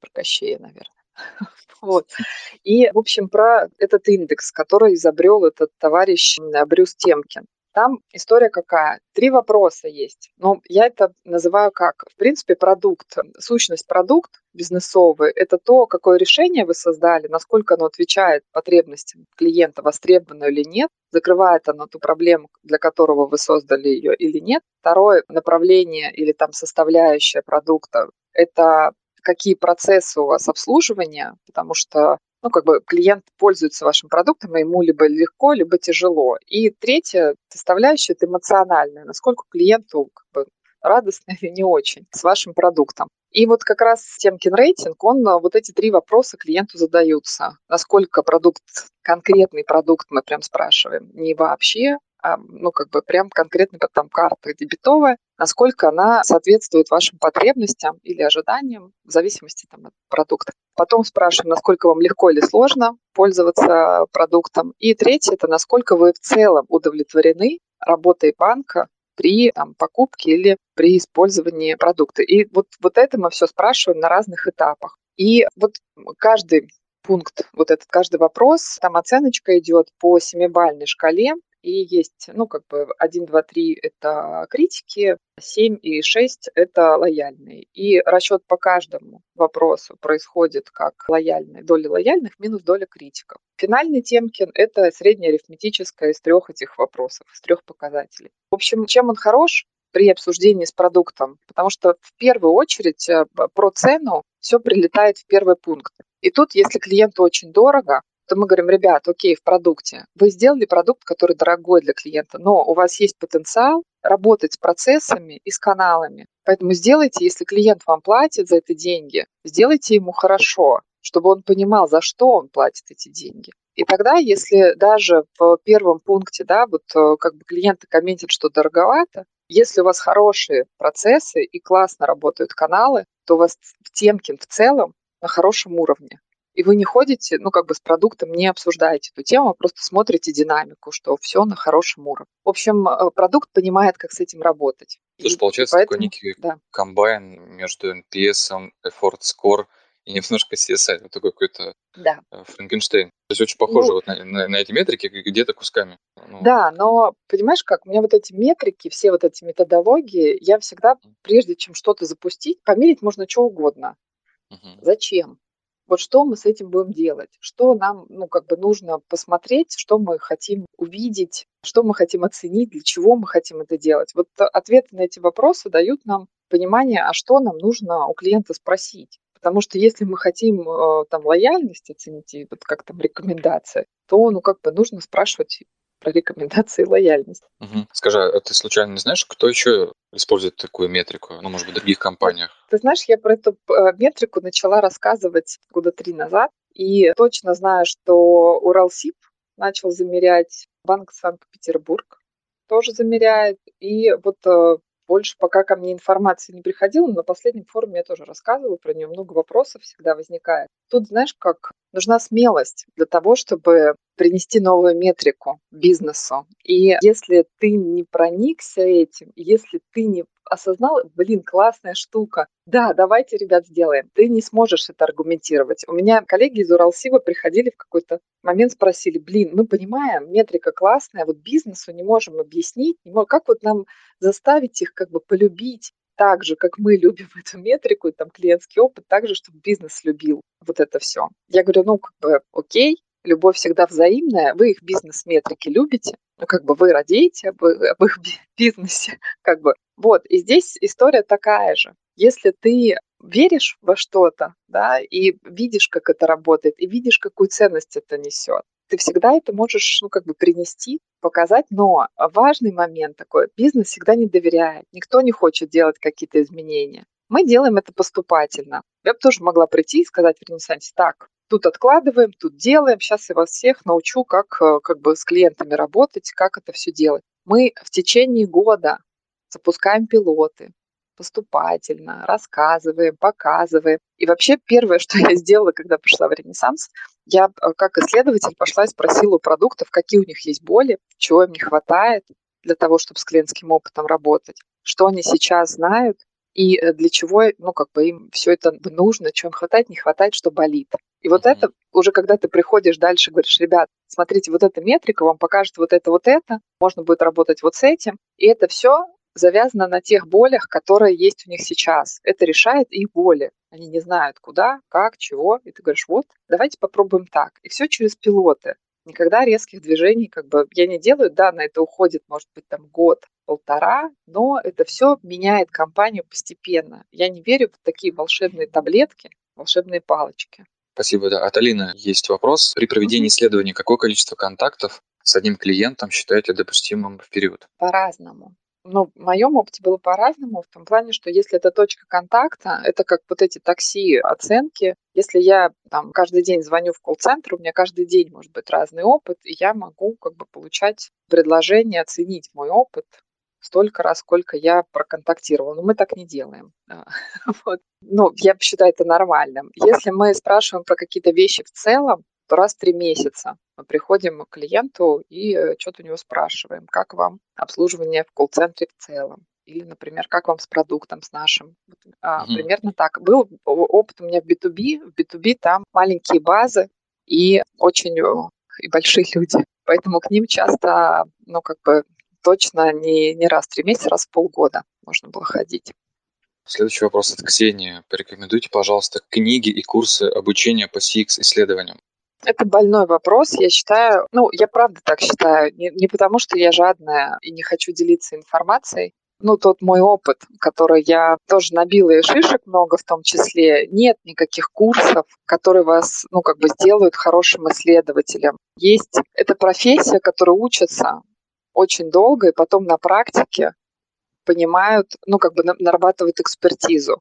про Кощея, наверное. Вот. И, в общем, про этот индекс, который изобрел этот товарищ Брюс Темкин. Там история какая? Три вопроса есть. Но я это называю как? В принципе, продукт, сущность продукт бизнесовый – это то, какое решение вы создали, насколько оно отвечает потребностям клиента, востребовано или нет, закрывает оно ту проблему, для которого вы создали ее или нет. Второе направление или там составляющая продукта – это какие процессы у вас обслуживания, потому что ну, как бы клиент пользуется вашим продуктом, и ему либо легко, либо тяжело. И третья составляющая – это эмоциональная, насколько клиенту как бы, радостно или не очень с вашим продуктом. И вот как раз Темкин рейтинг, он вот эти три вопроса клиенту задаются. Насколько продукт, конкретный продукт мы прям спрашиваем, не вообще, а, ну, как бы прям конкретно там карта дебетовая, насколько она соответствует вашим потребностям или ожиданиям в зависимости там, от продукта. Потом спрашиваем, насколько вам легко или сложно пользоваться продуктом. И третье – это насколько вы в целом удовлетворены работой банка при там, покупке или при использовании продукта. И вот, вот это мы все спрашиваем на разных этапах. И вот каждый пункт, вот этот каждый вопрос, там оценочка идет по семибальной шкале, и есть, ну, как бы 1, 2, 3 – это критики, 7 и 6 – это лояльные. И расчет по каждому вопросу происходит как лояльные, доля лояльных минус доля критиков. Финальный Темкин – это среднеарифметическое из трех этих вопросов, из трех показателей. В общем, чем он хорош? при обсуждении с продуктом, потому что в первую очередь э, про цену все прилетает в первый пункт. И тут, если клиенту очень дорого, то мы говорим, ребят, окей, в продукте. Вы сделали продукт, который дорогой для клиента, но у вас есть потенциал работать с процессами и с каналами. Поэтому сделайте, если клиент вам платит за это деньги, сделайте ему хорошо, чтобы он понимал, за что он платит эти деньги. И тогда, если даже в первом пункте, да, вот э, как бы клиенты комментят, что дороговато, если у вас хорошие процессы и классно работают каналы, то у вас в Темкин в целом на хорошем уровне и вы не ходите, ну, как бы с продуктом не обсуждаете эту тему, а просто смотрите динамику, что все на хорошем уровне. В общем, э, продукт понимает, как с этим работать. То есть, получается, поэтому, такой некий да. комбайн между NPS, Effort Score и немножко CSI, вот такой какой-то да. Э, Франкенштейн. То есть очень похоже ну, вот на, на, на эти метрики где-то кусками. Ну. Да, но понимаешь как, у меня вот эти метрики, все вот эти методологии, я всегда, прежде чем что-то запустить, померить можно что угодно. Угу. Зачем? Вот что мы с этим будем делать? Что нам, ну, как бы нужно посмотреть, что мы хотим увидеть, что мы хотим оценить, для чего мы хотим это делать? Вот ответы на эти вопросы дают нам понимание, а что нам нужно у клиента спросить. Потому что если мы хотим э, там лояльность оценить, вот как там рекомендация, то ну как бы нужно спрашивать про рекомендации и лояльность. Угу. Скажи, а ты случайно не знаешь, кто еще использует такую метрику, ну, может быть, в других компаниях? Ты знаешь, я про эту э, метрику начала рассказывать года три назад, и точно знаю, что Уралсиб начал замерять, Банк Санкт-Петербург тоже замеряет, и вот э, больше пока ко мне информации не приходила, но на последнем форуме я тоже рассказывала про нее, много вопросов всегда возникает. Тут, знаешь, как нужна смелость для того, чтобы принести новую метрику бизнесу. И если ты не проникся этим, если ты не осознал, блин, классная штука. Да, давайте, ребят, сделаем. Ты не сможешь это аргументировать. У меня коллеги из Уралсива приходили в какой-то момент, спросили, блин, мы понимаем, метрика классная, вот бизнесу не можем объяснить, как вот нам заставить их как бы полюбить так же, как мы любим эту метрику, и там клиентский опыт, так же, чтобы бизнес любил вот это все. Я говорю, ну, как бы, окей, любовь всегда взаимная, вы их бизнес-метрики любите, ну, как бы вы радеете об, об их бизнесе, как бы. Вот, и здесь история такая же. Если ты веришь во что-то, да, и видишь, как это работает, и видишь, какую ценность это несет, ты всегда это можешь, ну, как бы принести, показать, но важный момент такой, бизнес всегда не доверяет, никто не хочет делать какие-то изменения. Мы делаем это поступательно. Я бы тоже могла прийти и сказать, Вернее Александрович, так, тут откладываем, тут делаем. Сейчас я вас всех научу, как, э, как бы с клиентами работать, как это все делать. Мы в течение года запускаем пилоты, поступательно, рассказываем, показываем. И вообще первое, что я сделала, когда пришла в Ренессанс, я э, как исследователь пошла и спросила у продуктов, какие у них есть боли, чего им не хватает для того, чтобы с клиентским опытом работать, что они сейчас знают и э, для чего, ну, как бы им все это нужно, чего им хватает, не хватает, что болит. И вот это уже когда ты приходишь дальше, говоришь, ребят, смотрите, вот эта метрика вам покажет вот это, вот это, можно будет работать вот с этим, и это все завязано на тех болях, которые есть у них сейчас. Это решает их боли. Они не знают, куда, как, чего. И ты говоришь, вот, давайте попробуем так. И все через пилоты. Никогда резких движений как бы я не делаю. Да, на это уходит, может быть, там год, полтора, но это все меняет компанию постепенно. Я не верю в такие волшебные таблетки, волшебные палочки. Спасибо, да. От Алины есть вопрос. При проведении исследования какое количество контактов с одним клиентом считаете допустимым в период? По-разному. Ну, в моем опыте было по-разному, в том плане, что если это точка контакта, это как вот эти такси оценки. Если я там каждый день звоню в колл-центр, у меня каждый день может быть разный опыт, и я могу как бы получать предложение оценить мой опыт столько раз, сколько я проконтактировала. Но мы так не делаем. Вот. Ну, я считаю это нормальным. Если мы спрашиваем про какие-то вещи в целом, то раз в три месяца мы приходим к клиенту и э, что-то у него спрашиваем, как вам обслуживание в колл-центре в целом. Или, например, как вам с продуктом, с нашим. А, угу. Примерно так. Был опыт у меня в B2B. В B2B там маленькие базы и очень и большие люди. Поэтому к ним часто, ну, как бы точно не, не раз в три месяца, раз в полгода можно было ходить. Следующий вопрос от Ксении. Порекомендуйте, пожалуйста, книги и курсы обучения по CX-исследованиям. Это больной вопрос, я считаю, ну, я правда так считаю, не, не потому что я жадная и не хочу делиться информацией, ну, тот мой опыт, который я тоже набила и шишек много в том числе, нет никаких курсов, которые вас, ну, как бы сделают хорошим исследователем. Есть эта профессия, которая учится очень долго, и потом на практике понимают, ну, как бы нарабатывают экспертизу.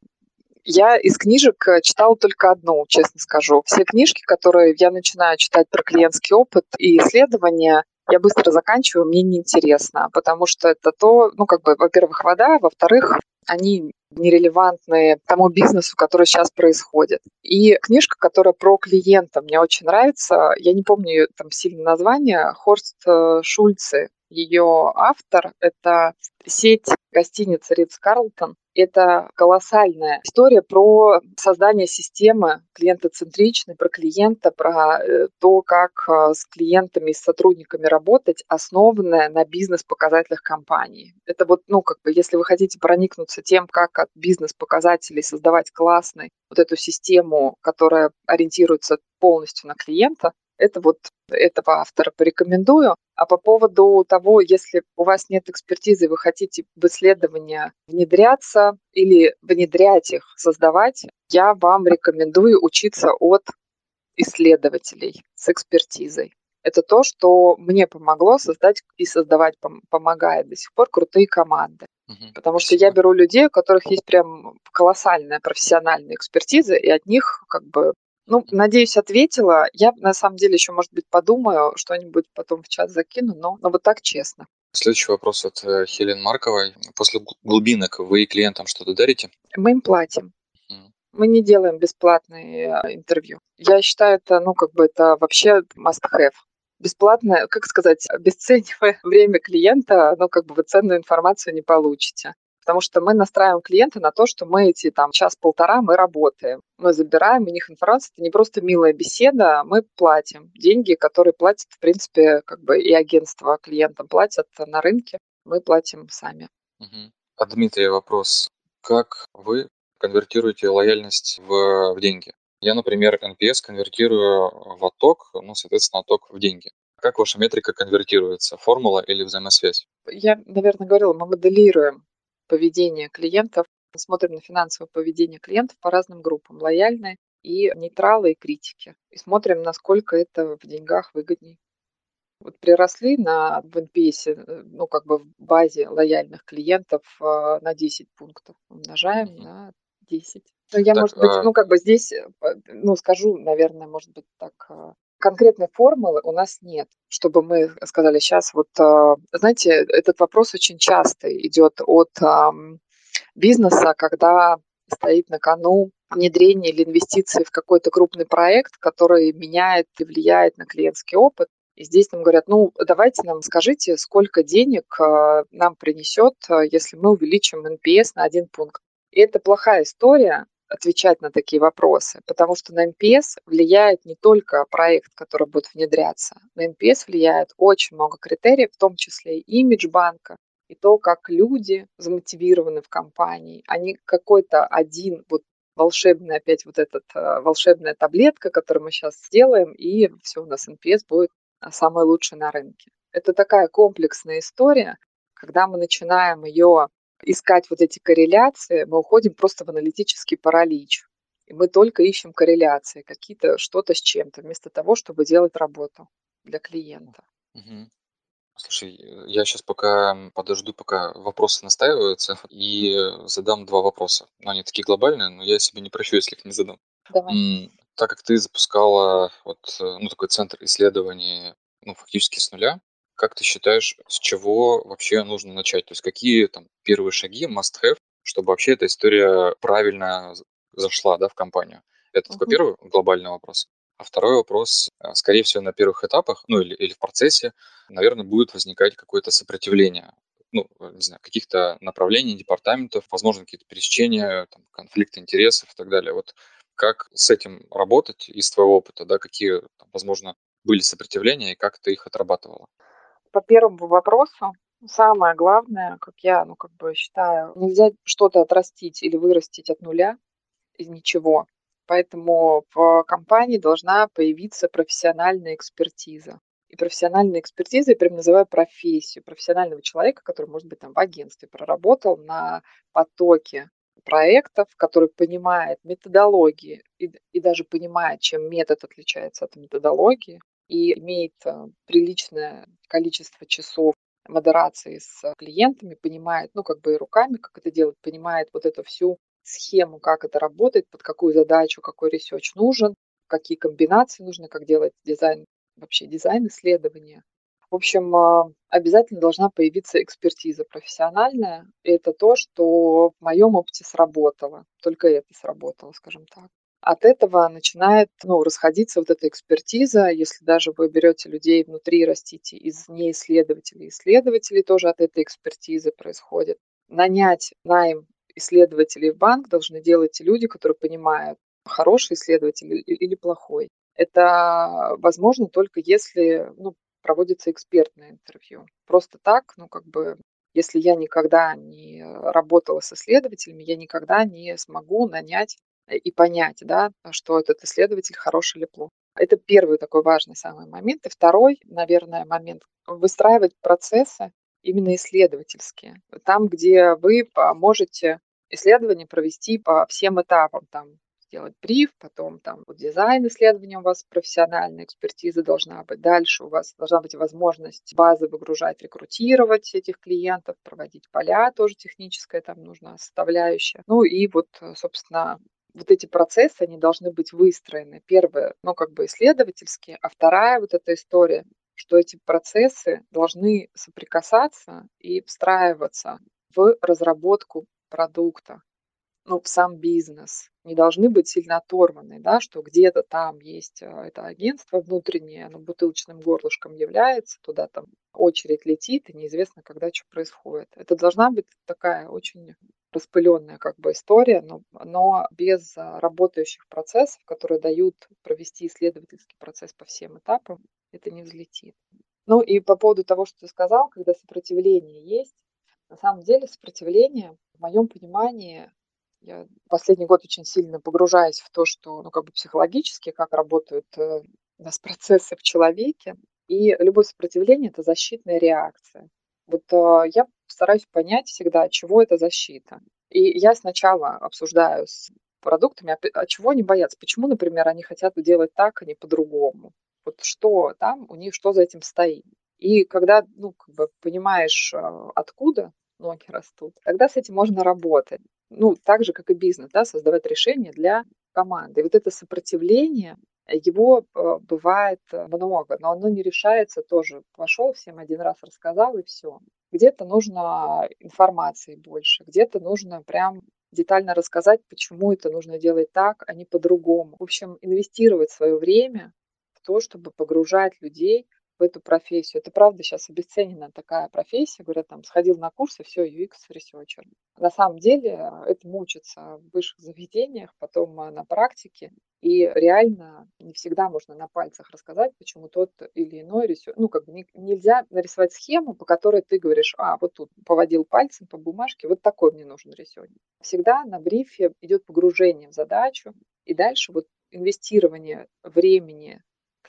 Я из книжек э, читала только одну, честно скажу. Все книжки, которые я начинаю читать про клиентский опыт и исследования, я быстро заканчиваю, мне неинтересно, потому что это то, ну, как бы, во-первых, вода, во-вторых, они нерелевантные тому бизнесу, который сейчас происходит. И книжка, которая про клиента, мне очень нравится. Я не помню там сильно название. Хорст э, Шульце ее автор. Это сеть гостиниц Ридс Карлтон. Это колоссальная история про создание системы клиентоцентричной, про клиента, про э, то, как э, с клиентами, с сотрудниками работать, основанная на бизнес-показателях компании. Это вот, ну, как бы, если вы хотите проникнуться тем, как от бизнес-показателей создавать классный вот эту систему, которая ориентируется полностью на клиента, это вот этого автора порекомендую. А по поводу того, если у вас нет экспертизы, вы хотите в исследования внедряться или внедрять их, создавать, я вам рекомендую учиться от исследователей с экспертизой. Это то, что мне помогло создать и создавать помогает до сих пор крутые команды. Угу, Потому что я беру людей, у которых есть прям колоссальная профессиональная экспертиза, и от них как бы ну, надеюсь, ответила. Я на самом деле еще, может быть, подумаю, что-нибудь потом в чат закину, но, но вот так честно. Следующий вопрос от э, Хелен Марковой. После глубинок вы клиентам что-то дарите? Мы им платим. Мы не делаем бесплатные э, интервью. Я считаю, это, ну, как бы это вообще must-have. Бесплатное, как сказать, обесценивая время клиента, ну, как бы вы ценную информацию не получите. Потому что мы настраиваем клиента на то, что мы эти там час-полтора мы работаем. Мы забираем у них информацию. Это не просто милая беседа, мы платим. Деньги, которые платят, в принципе, как бы и агентство клиентам платят на рынке, мы платим сами. Угу. А Дмитрий, вопрос. Как вы конвертируете лояльность в, в деньги? Я, например, NPS конвертирую в отток, ну, соответственно, отток в деньги. Как ваша метрика конвертируется? Формула или взаимосвязь? Я, наверное, говорила, мы моделируем поведение клиентов, смотрим на финансовое поведение клиентов по разным группам. Лояльные и нейтралы, и критики. И смотрим, насколько это в деньгах выгодней. Вот приросли на, в NPS, э, ну, как бы в базе лояльных клиентов э, на 10 пунктов. Умножаем mm-hmm. на 10. Ну, я, так, может быть, а... ну, как бы здесь, э, ну, скажу, наверное, может быть, так, конкретной формулы у нас нет, чтобы мы сказали сейчас, вот, знаете, этот вопрос очень часто идет от бизнеса, когда стоит на кону внедрение или инвестиции в какой-то крупный проект, который меняет и влияет на клиентский опыт. И здесь нам говорят, ну, давайте нам скажите, сколько денег э, нам принесет, э, если мы увеличим NPS на один пункт. И это плохая история, отвечать на такие вопросы, потому что на NPS влияет не только проект, который будет внедряться. На NPS влияет очень много критериев, в том числе и имидж банка, и то, как люди замотивированы в компании, не какой-то один вот волшебный опять вот этот э, волшебная таблетка, которую мы сейчас сделаем, и все, у нас NPS будет а, самые лучшие на рынке. Это такая комплексная история, когда мы начинаем ее искать вот эти корреляции, мы уходим просто в аналитический паралич. И мы только ищем корреляции, какие-то что-то с чем-то, вместо того, чтобы делать работу для клиента. Угу. Слушай, я сейчас пока подожду, пока вопросы настаиваются, и задам два вопроса. Ну, они такие глобальные, но я себе не прощу, если их не задам. Давай так как ты запускала вот, э, ну, такой центр исследований, ну, фактически с нуля, как ты считаешь, с чего вообще нужно начать? То есть какие там первые шаги must-have, чтобы вообще эта история правильно зашла да, в компанию? Это такой первый глобальный вопрос. А второй вопрос, э, скорее всего, на первых этапах, ну или, или в процессе, наверное, будет возникать какое-то сопротивление ну, не знаю, каких-то направлений, департаментов, возможно, какие-то пересечения, там, конфликты интересов и так далее. Вот как с этим работать из твоего опыта, да, какие, возможно, были сопротивления и как ты их отрабатывала? По первому вопросу, самое главное, как я, ну, как бы считаю, нельзя что-то отрастить или вырастить от нуля из ничего. Поэтому в компании должна появиться профессиональная экспертиза. И профессиональная экспертиза, я прям называю профессию профессионального человека, который, может быть, там в агентстве проработал на потоке проектов, который понимает методологии и, и даже понимает, чем метод отличается от методологии, и имеет э, приличное количество часов модерации с клиентами, понимает, ну, как бы и руками, как это делать, понимает вот эту всю схему, как это работает, под какую задачу, какой research нужен, какие комбинации нужны, как делать дизайн, вообще дизайн исследования. В общем, а, обязательно должна появиться экспертиза профессиональная. Это то, что в моем опыте сработало. Только это сработало, скажем так. От этого начинает ну, расходиться вот эта экспертиза. Если даже вы берете людей внутри, растите из неисследователей, исследователи тоже от этой экспертизы происходит. Нанять найм исследователей в банк должны делать люди, которые понимают, хороший исследователь или плохой. Это возможно только если ну, проводится экспертное интервью. Просто так, ну, как бы, если я никогда не работала с исследователями, я никогда не смогу нанять и понять, да, что этот исследователь хороший или плохой. Это первый такой важный самый момент. И второй, наверное, момент – выстраивать процессы именно исследовательские. Там, где вы можете исследование провести по всем этапам, там, сделать бриф, потом там вот дизайн исследования у вас профессиональная экспертиза должна быть. Дальше у вас должна быть возможность базы выгружать, рекрутировать этих клиентов, проводить поля, тоже техническая там нужна составляющая. Ну и вот, собственно, вот эти процессы, они должны быть выстроены. Первое, ну, как бы исследовательские, а вторая вот эта история, что эти процессы должны соприкасаться и встраиваться в разработку продукта. Ну, сам бизнес, не должны быть сильно оторваны, да, что где-то там есть а, это агентство внутреннее, оно бутылочным горлышком является, туда там очередь летит, и неизвестно, когда что происходит. Это должна быть такая очень распыленная как бы история, но, но без а, работающих процессов, которые дают провести исследовательский процесс по всем этапам, это не взлетит. Ну и по поводу того, что ты сказал, когда сопротивление есть, на самом деле сопротивление, в моем понимании, я последний год очень сильно погружаюсь в то, что, ну, как бы психологически, как работают э, у нас процессы в человеке. И любое сопротивление – это защитная реакция. Вот э, я стараюсь понять всегда, чего это защита. И я сначала обсуждаю с продуктами, от а чего они боятся, почему, например, они хотят делать так, а не по-другому. Вот что там у них, что за этим стоит. И когда, ну, как бы понимаешь, э, откуда ноги растут, тогда с этим можно работать ну, так же, как и бизнес, да, создавать решения для команды. И вот это сопротивление, его э, бывает э, много, но оно не решается тоже. Пошел, всем один раз рассказал и все. Где-то нужно информации больше, где-то нужно прям детально рассказать, почему это нужно делать так, а не по-другому. В общем, инвестировать свое время в то, чтобы погружать людей в эту профессию. Это правда сейчас обесценена такая профессия. Говорят, там, сходил на курсы, все, UX researcher. На самом деле э, этому учатся в высших заведениях, потом э, на практике. И реально не всегда можно на пальцах рассказать, почему тот или иной рисунок. Ну, как бы не, нельзя нарисовать схему, по которой ты говоришь, а, вот тут поводил пальцем по бумажке, вот такой мне нужен рисунок. Всегда на брифе идет погружение в задачу, и дальше вот инвестирование времени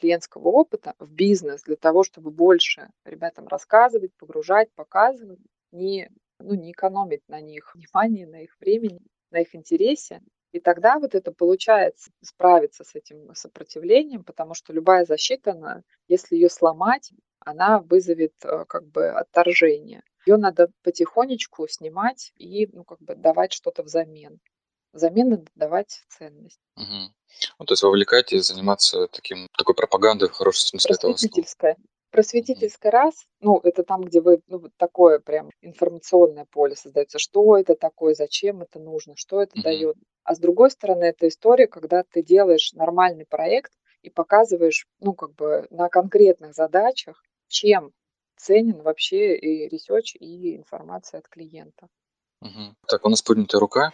клиентского опыта в бизнес для того, чтобы больше ребятам рассказывать, погружать, показывать, не, ну, не экономить на них внимание, на их времени, на их интересе. И тогда вот это получается справиться с этим сопротивлением, потому что любая защита, она, если ее сломать, она вызовет э, как бы отторжение. Ее надо потихонечку снимать и ну, как бы давать что-то взамен. Взамен давать ценность. Угу. Ну, то есть вовлекать и заниматься таким, такой пропагандой в хорошем смысле этого слова. Просветительская. Просветительская раз, ну, это там, где вы, ну, вот такое прям информационное поле создается. Что это такое, зачем это нужно, что это Мгм. дает. А с другой стороны, это история, когда ты делаешь нормальный проект и показываешь, ну, как бы на конкретных задачах, чем ценен вообще и research, и информация от клиента. Мгм. Так, у нас поднятая рука.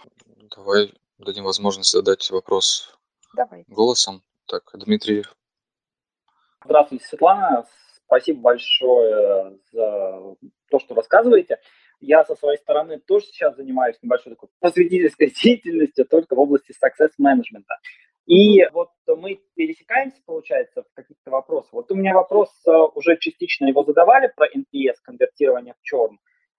Давай дадим возможность задать вопрос Давай. голосом. Так, Дмитрий. Здравствуйте, Светлана. Спасибо большое за то, что рассказываете. Я со своей стороны тоже сейчас занимаюсь небольшой такой просветительской деятельностью, только в области success management. И вот мы пересекаемся, получается, в каких-то вопросах. Вот у меня вопрос, э, уже частично его задавали про NPS, конвертирование в черн.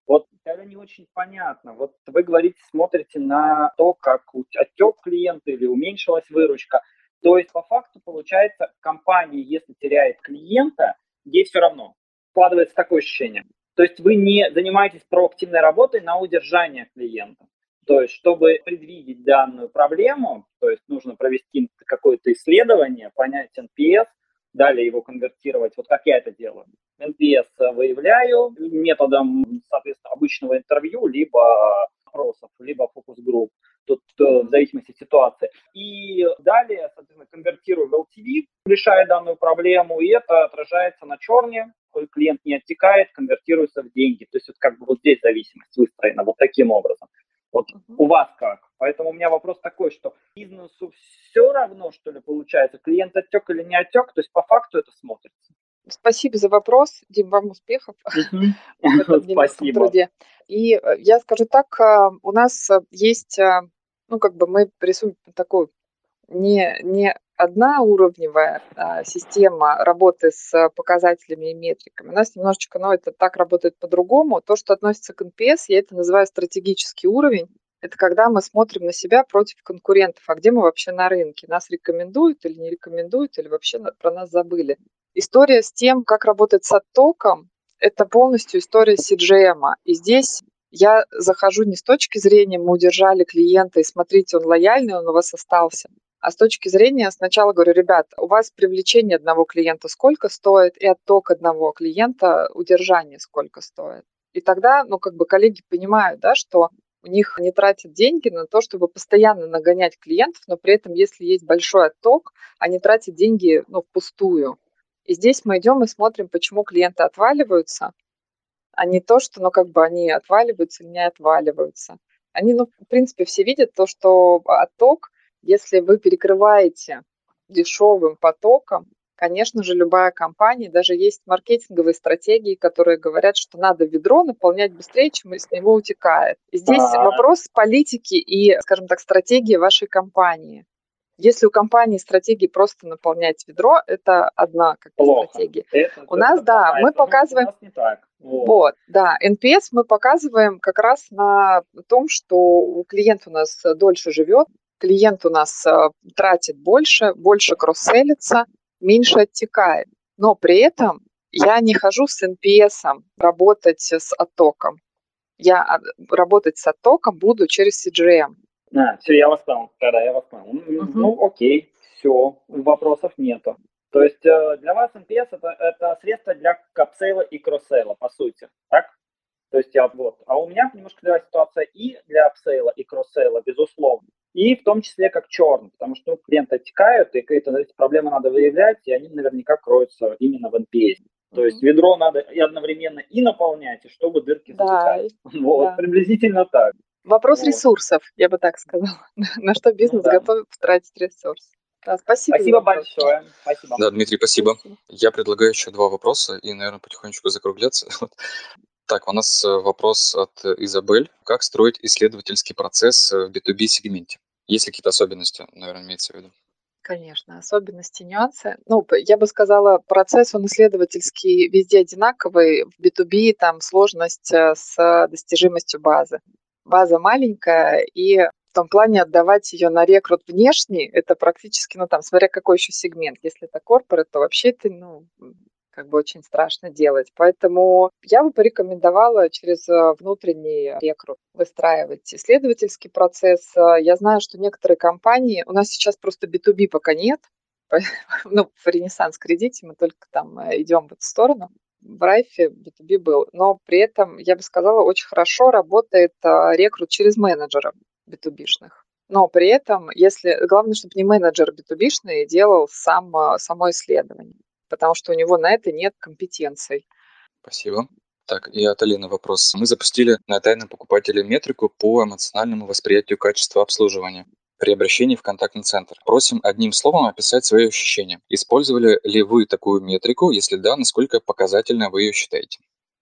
Вот это не очень понятно. Вот вы говорите, смотрите на то, как отек клиента или уменьшилась выручка. То есть по факту получается, компания, если теряет клиента, ей все равно. Складывается такое ощущение. То есть вы не занимаетесь проактивной работой на удержание клиента. То есть, чтобы предвидеть данную проблему, то есть нужно провести какое-то исследование, понять NPS, далее его конвертировать, вот как я это делаю. NPS выявляю методом, соответственно, обычного интервью, либо опросов, либо фокус-групп, тут э, в зависимости от ситуации. И далее, соответственно, конвертирую в LTV, решая данную проблему, и это отражается на черне, клиент не оттекает, конвертируется в деньги. То есть вот как бы вот здесь зависимость выстроена вот таким образом. Вот uh-huh. у вас как? Поэтому у меня вопрос такой, что бизнесу все равно, что ли, получается, клиент оттек или не оттек, то есть по факту это смотрится. Спасибо за вопрос, Дим, вам успехов в Спасибо. И э, я скажу так, э, у нас э, есть, ну, как бы мы рисуем такую не, не одна уровневая а, система работы с показателями и метриками. У нас немножечко, ну, это так работает по-другому. То, что относится к NPS, я это называю стратегический уровень. Это когда мы смотрим на себя против конкурентов, а где мы вообще на рынке. Нас рекомендуют или не рекомендуют, или вообще про нас забыли. История с тем, как работать с оттоком, это полностью история CGM. И здесь я захожу не с точки зрения, мы удержали клиента, и смотрите, он лояльный, он у вас остался. А с точки зрения, сначала говорю, ребят, у вас привлечение одного клиента сколько стоит, и отток одного клиента, удержание сколько стоит. И тогда, ну, как бы коллеги понимают, да, что у них не тратят деньги на то, чтобы постоянно нагонять клиентов, но при этом, если есть большой отток, они тратят деньги ну, впустую. И здесь мы идем и смотрим, почему клиенты отваливаются, а не то, что ну, как бы они отваливаются или не отваливаются. Они, ну, в принципе, все видят то, что отток, если вы перекрываете дешевым потоком, конечно же, любая компания, даже есть маркетинговые стратегии, которые говорят, что надо ведро наполнять быстрее, чем из него утекает. И здесь А-а-а. вопрос политики и, скажем так, стратегии вашей компании. Если у компании стратегии просто наполнять ведро, это одна как бы, стратегия. Это, у нас, да, мы показываем... не так. Вот. вот, да, NPS мы показываем как раз на том, что клиент у нас дольше живет, клиент у нас э, тратит больше, больше кросселится, меньше оттекает. Но при этом я не хожу с NPS работать с оттоком. Я а, работать с оттоком буду через CGM. А, все, я вас понял. Тогда я вас понял. Угу. Ну, окей, все, вопросов нету. То есть э, для вас NPS это, это средство для апсейла и кроссейла, по сути, так? То есть я вот, а у меня немножко другая ситуация и для апсейла, и кроссейла, безусловно. И в том числе как churn, потому что ну, клиенты оттекают, и какие-то эти проблемы надо выявлять, и они наверняка кроются именно в NPS. То есть ведро надо и одновременно и наполнять, и чтобы дырки да, затекали. Вот, да. приблизительно так. Вопрос вот. ресурсов, я бы так сказала. На что бизнес да. готов тратить ресурс. Да, спасибо. Спасибо большое. Спасибо. Да, Дмитрий, спасибо. спасибо. Я предлагаю еще два вопроса и, наверное, потихонечку закругляться. Так, у нас э, вопрос от Изабель. Как строить исследовательский процесс в B2B сегменте? Есть ли какие-то особенности, наверное, имеется в виду? Конечно, особенности, нюансы. Ну, я бы сказала, процесс, он исследовательский везде одинаковый. В B2B там сложность э, с достижимостью базы. База маленькая, и в том плане отдавать ее на рекрут внешний, это практически, ну там, смотря какой еще сегмент. Если это корпорат, то вообще это, ну, как бы очень страшно делать. Поэтому я бы порекомендовала через э, внутренний рекрут выстраивать исследовательский процесс. Э, я знаю, что некоторые компании, у нас сейчас просто B2B пока нет, ну, в Ренессанс кредите мы только там э, идем в эту сторону. В Райфе B2B был, но при этом, я бы сказала, очень хорошо работает рекрут через менеджеров B2B-шных. Но при этом, если главное, чтобы не менеджер B2B-шный делал сам, само исследование потому что у него на это нет компетенций. Спасибо. Так, и от Алины вопрос. Мы запустили на тайном покупателе метрику по эмоциональному восприятию качества обслуживания при обращении в контактный центр. Просим одним словом описать свои ощущения. Использовали ли вы такую метрику? Если да, насколько показательно вы ее считаете?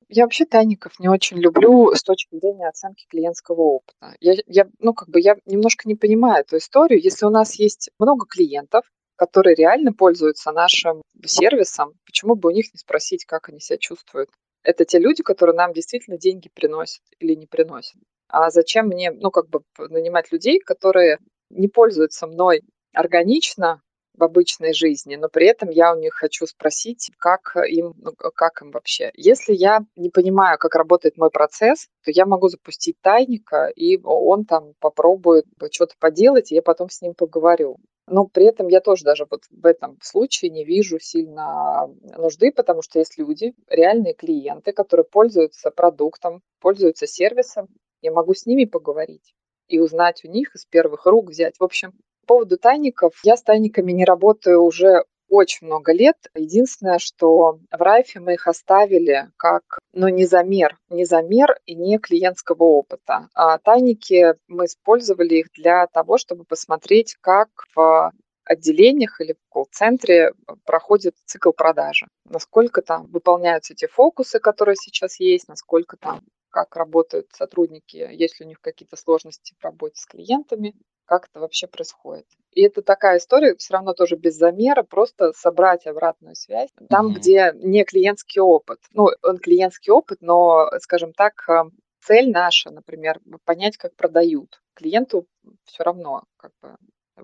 Я вообще тайников не очень люблю с точки зрения оценки клиентского опыта. Я, я, ну, как бы я немножко не понимаю эту историю. Если у нас есть много клиентов, которые реально пользуются нашим сервисом, почему бы у них не спросить, как они себя чувствуют? Это те люди, которые нам действительно деньги приносят или не приносят. А зачем мне, ну, как бы нанимать людей, которые не пользуются мной органично в обычной жизни, но при этом я у них хочу спросить, как им, ну, как им вообще. Если я не понимаю, как работает мой процесс, то я могу запустить тайника, и он там попробует что-то поделать, и я потом с ним поговорю. Но при этом я тоже даже вот в этом случае не вижу сильно нужды, потому что есть люди, реальные клиенты, которые пользуются продуктом, пользуются сервисом. Я могу с ними поговорить и узнать у них из первых рук взять. В общем, по поводу тайников, я с тайниками не работаю уже очень много лет. Единственное, что в Райфе мы их оставили как, ну, не замер, не замер и не клиентского опыта. А тайники мы использовали их для того, чтобы посмотреть, как в отделениях или в колл-центре проходит цикл продажи. Насколько там выполняются эти фокусы, которые сейчас есть, насколько там как работают сотрудники, есть ли у них какие-то сложности в работе с клиентами, как это вообще происходит. И это такая история, все равно тоже без замера, просто собрать обратную связь там, mm-hmm. где не клиентский опыт. Ну, он клиентский опыт, но, скажем так, э, цель наша, например, понять, как продают. Клиенту все равно, как бы,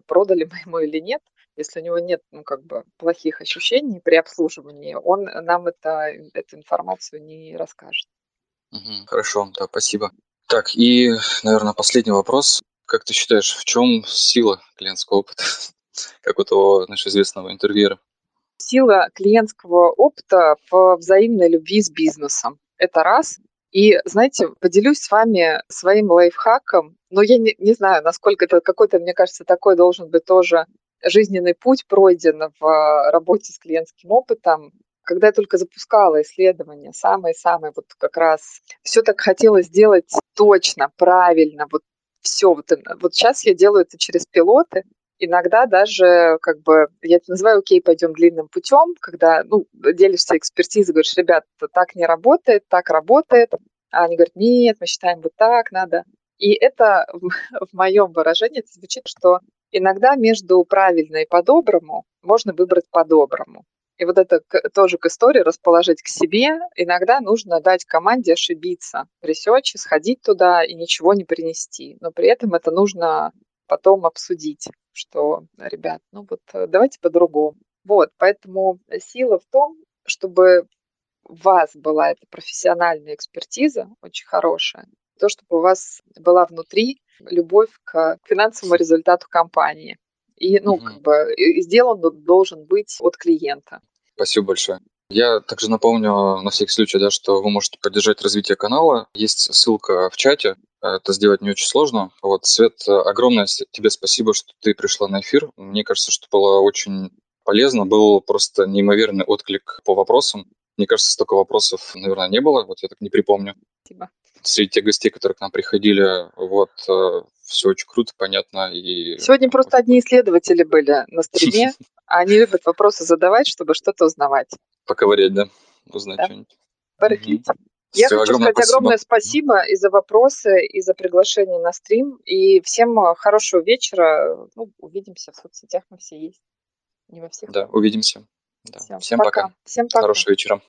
продали мы ему или нет, если у него нет, ну, как бы, плохих ощущений при обслуживании, он нам это, эту информацию не расскажет. Угу, хорошо, да, спасибо. Так, и, наверное, последний вопрос. Как ты считаешь, в чем сила клиентского опыта, как у того нашего известного интервьюера? Сила клиентского опыта в взаимной любви с бизнесом. Это раз. И, знаете, поделюсь с вами своим лайфхаком, но я не, не знаю, насколько это какой-то, мне кажется, такой должен быть тоже жизненный путь пройден в работе с клиентским опытом. Когда я только запускала исследования, самое-самое вот как раз все так хотелось сделать точно, правильно, вот все. Вот, вот сейчас я делаю это через пилоты, иногда даже как бы, я это называю, окей, пойдем длинным путем, когда, ну, делишься экспертизой, говоришь, ребят, так не работает, так работает, а они говорят, нет, мы считаем вот так надо. И это в моем выражении это звучит, что иногда между правильно и по-доброму можно выбрать по-доброму. И вот это тоже к истории расположить к себе. Иногда нужно дать команде ошибиться в ресерче, сходить туда и ничего не принести. Но при этом это нужно потом обсудить, что, ребят, ну вот э, давайте по-другому. Вот, поэтому сила в том, чтобы у вас была эта профессиональная экспертиза очень хорошая, то, чтобы у вас была внутри любовь к финансовому результату компании. И, ну, угу. как бы сделан должен быть от клиента. Спасибо большое. Я также напомню на всякий случай, да, что вы можете поддержать развитие канала. Есть ссылка в чате. Это сделать не очень сложно. Вот, Свет, огромное тебе спасибо, что ты пришла на эфир. Мне кажется, что было очень полезно. Был просто неимоверный отклик по вопросам. Мне кажется, столько вопросов, наверное, не было. Вот я так не припомню. Спасибо. Среди тех гостей, которые к нам приходили, вот, э, все очень круто, понятно. И... Сегодня просто одни исследователи были на стриме. Они любят вопросы задавать, чтобы что-то узнавать. Поковырять, да? Узнать да. что-нибудь. Порыхлить. Угу. Я Все, хочу сказать спасибо. огромное спасибо и за вопросы, и за приглашение на стрим. И всем э, хорошего вечера. Ну, увидимся в соцсетях, мы все есть. Не во всех. Да, увидимся. Да. Всем, Всем пока. пока. Всем пока. Хорошего вечера.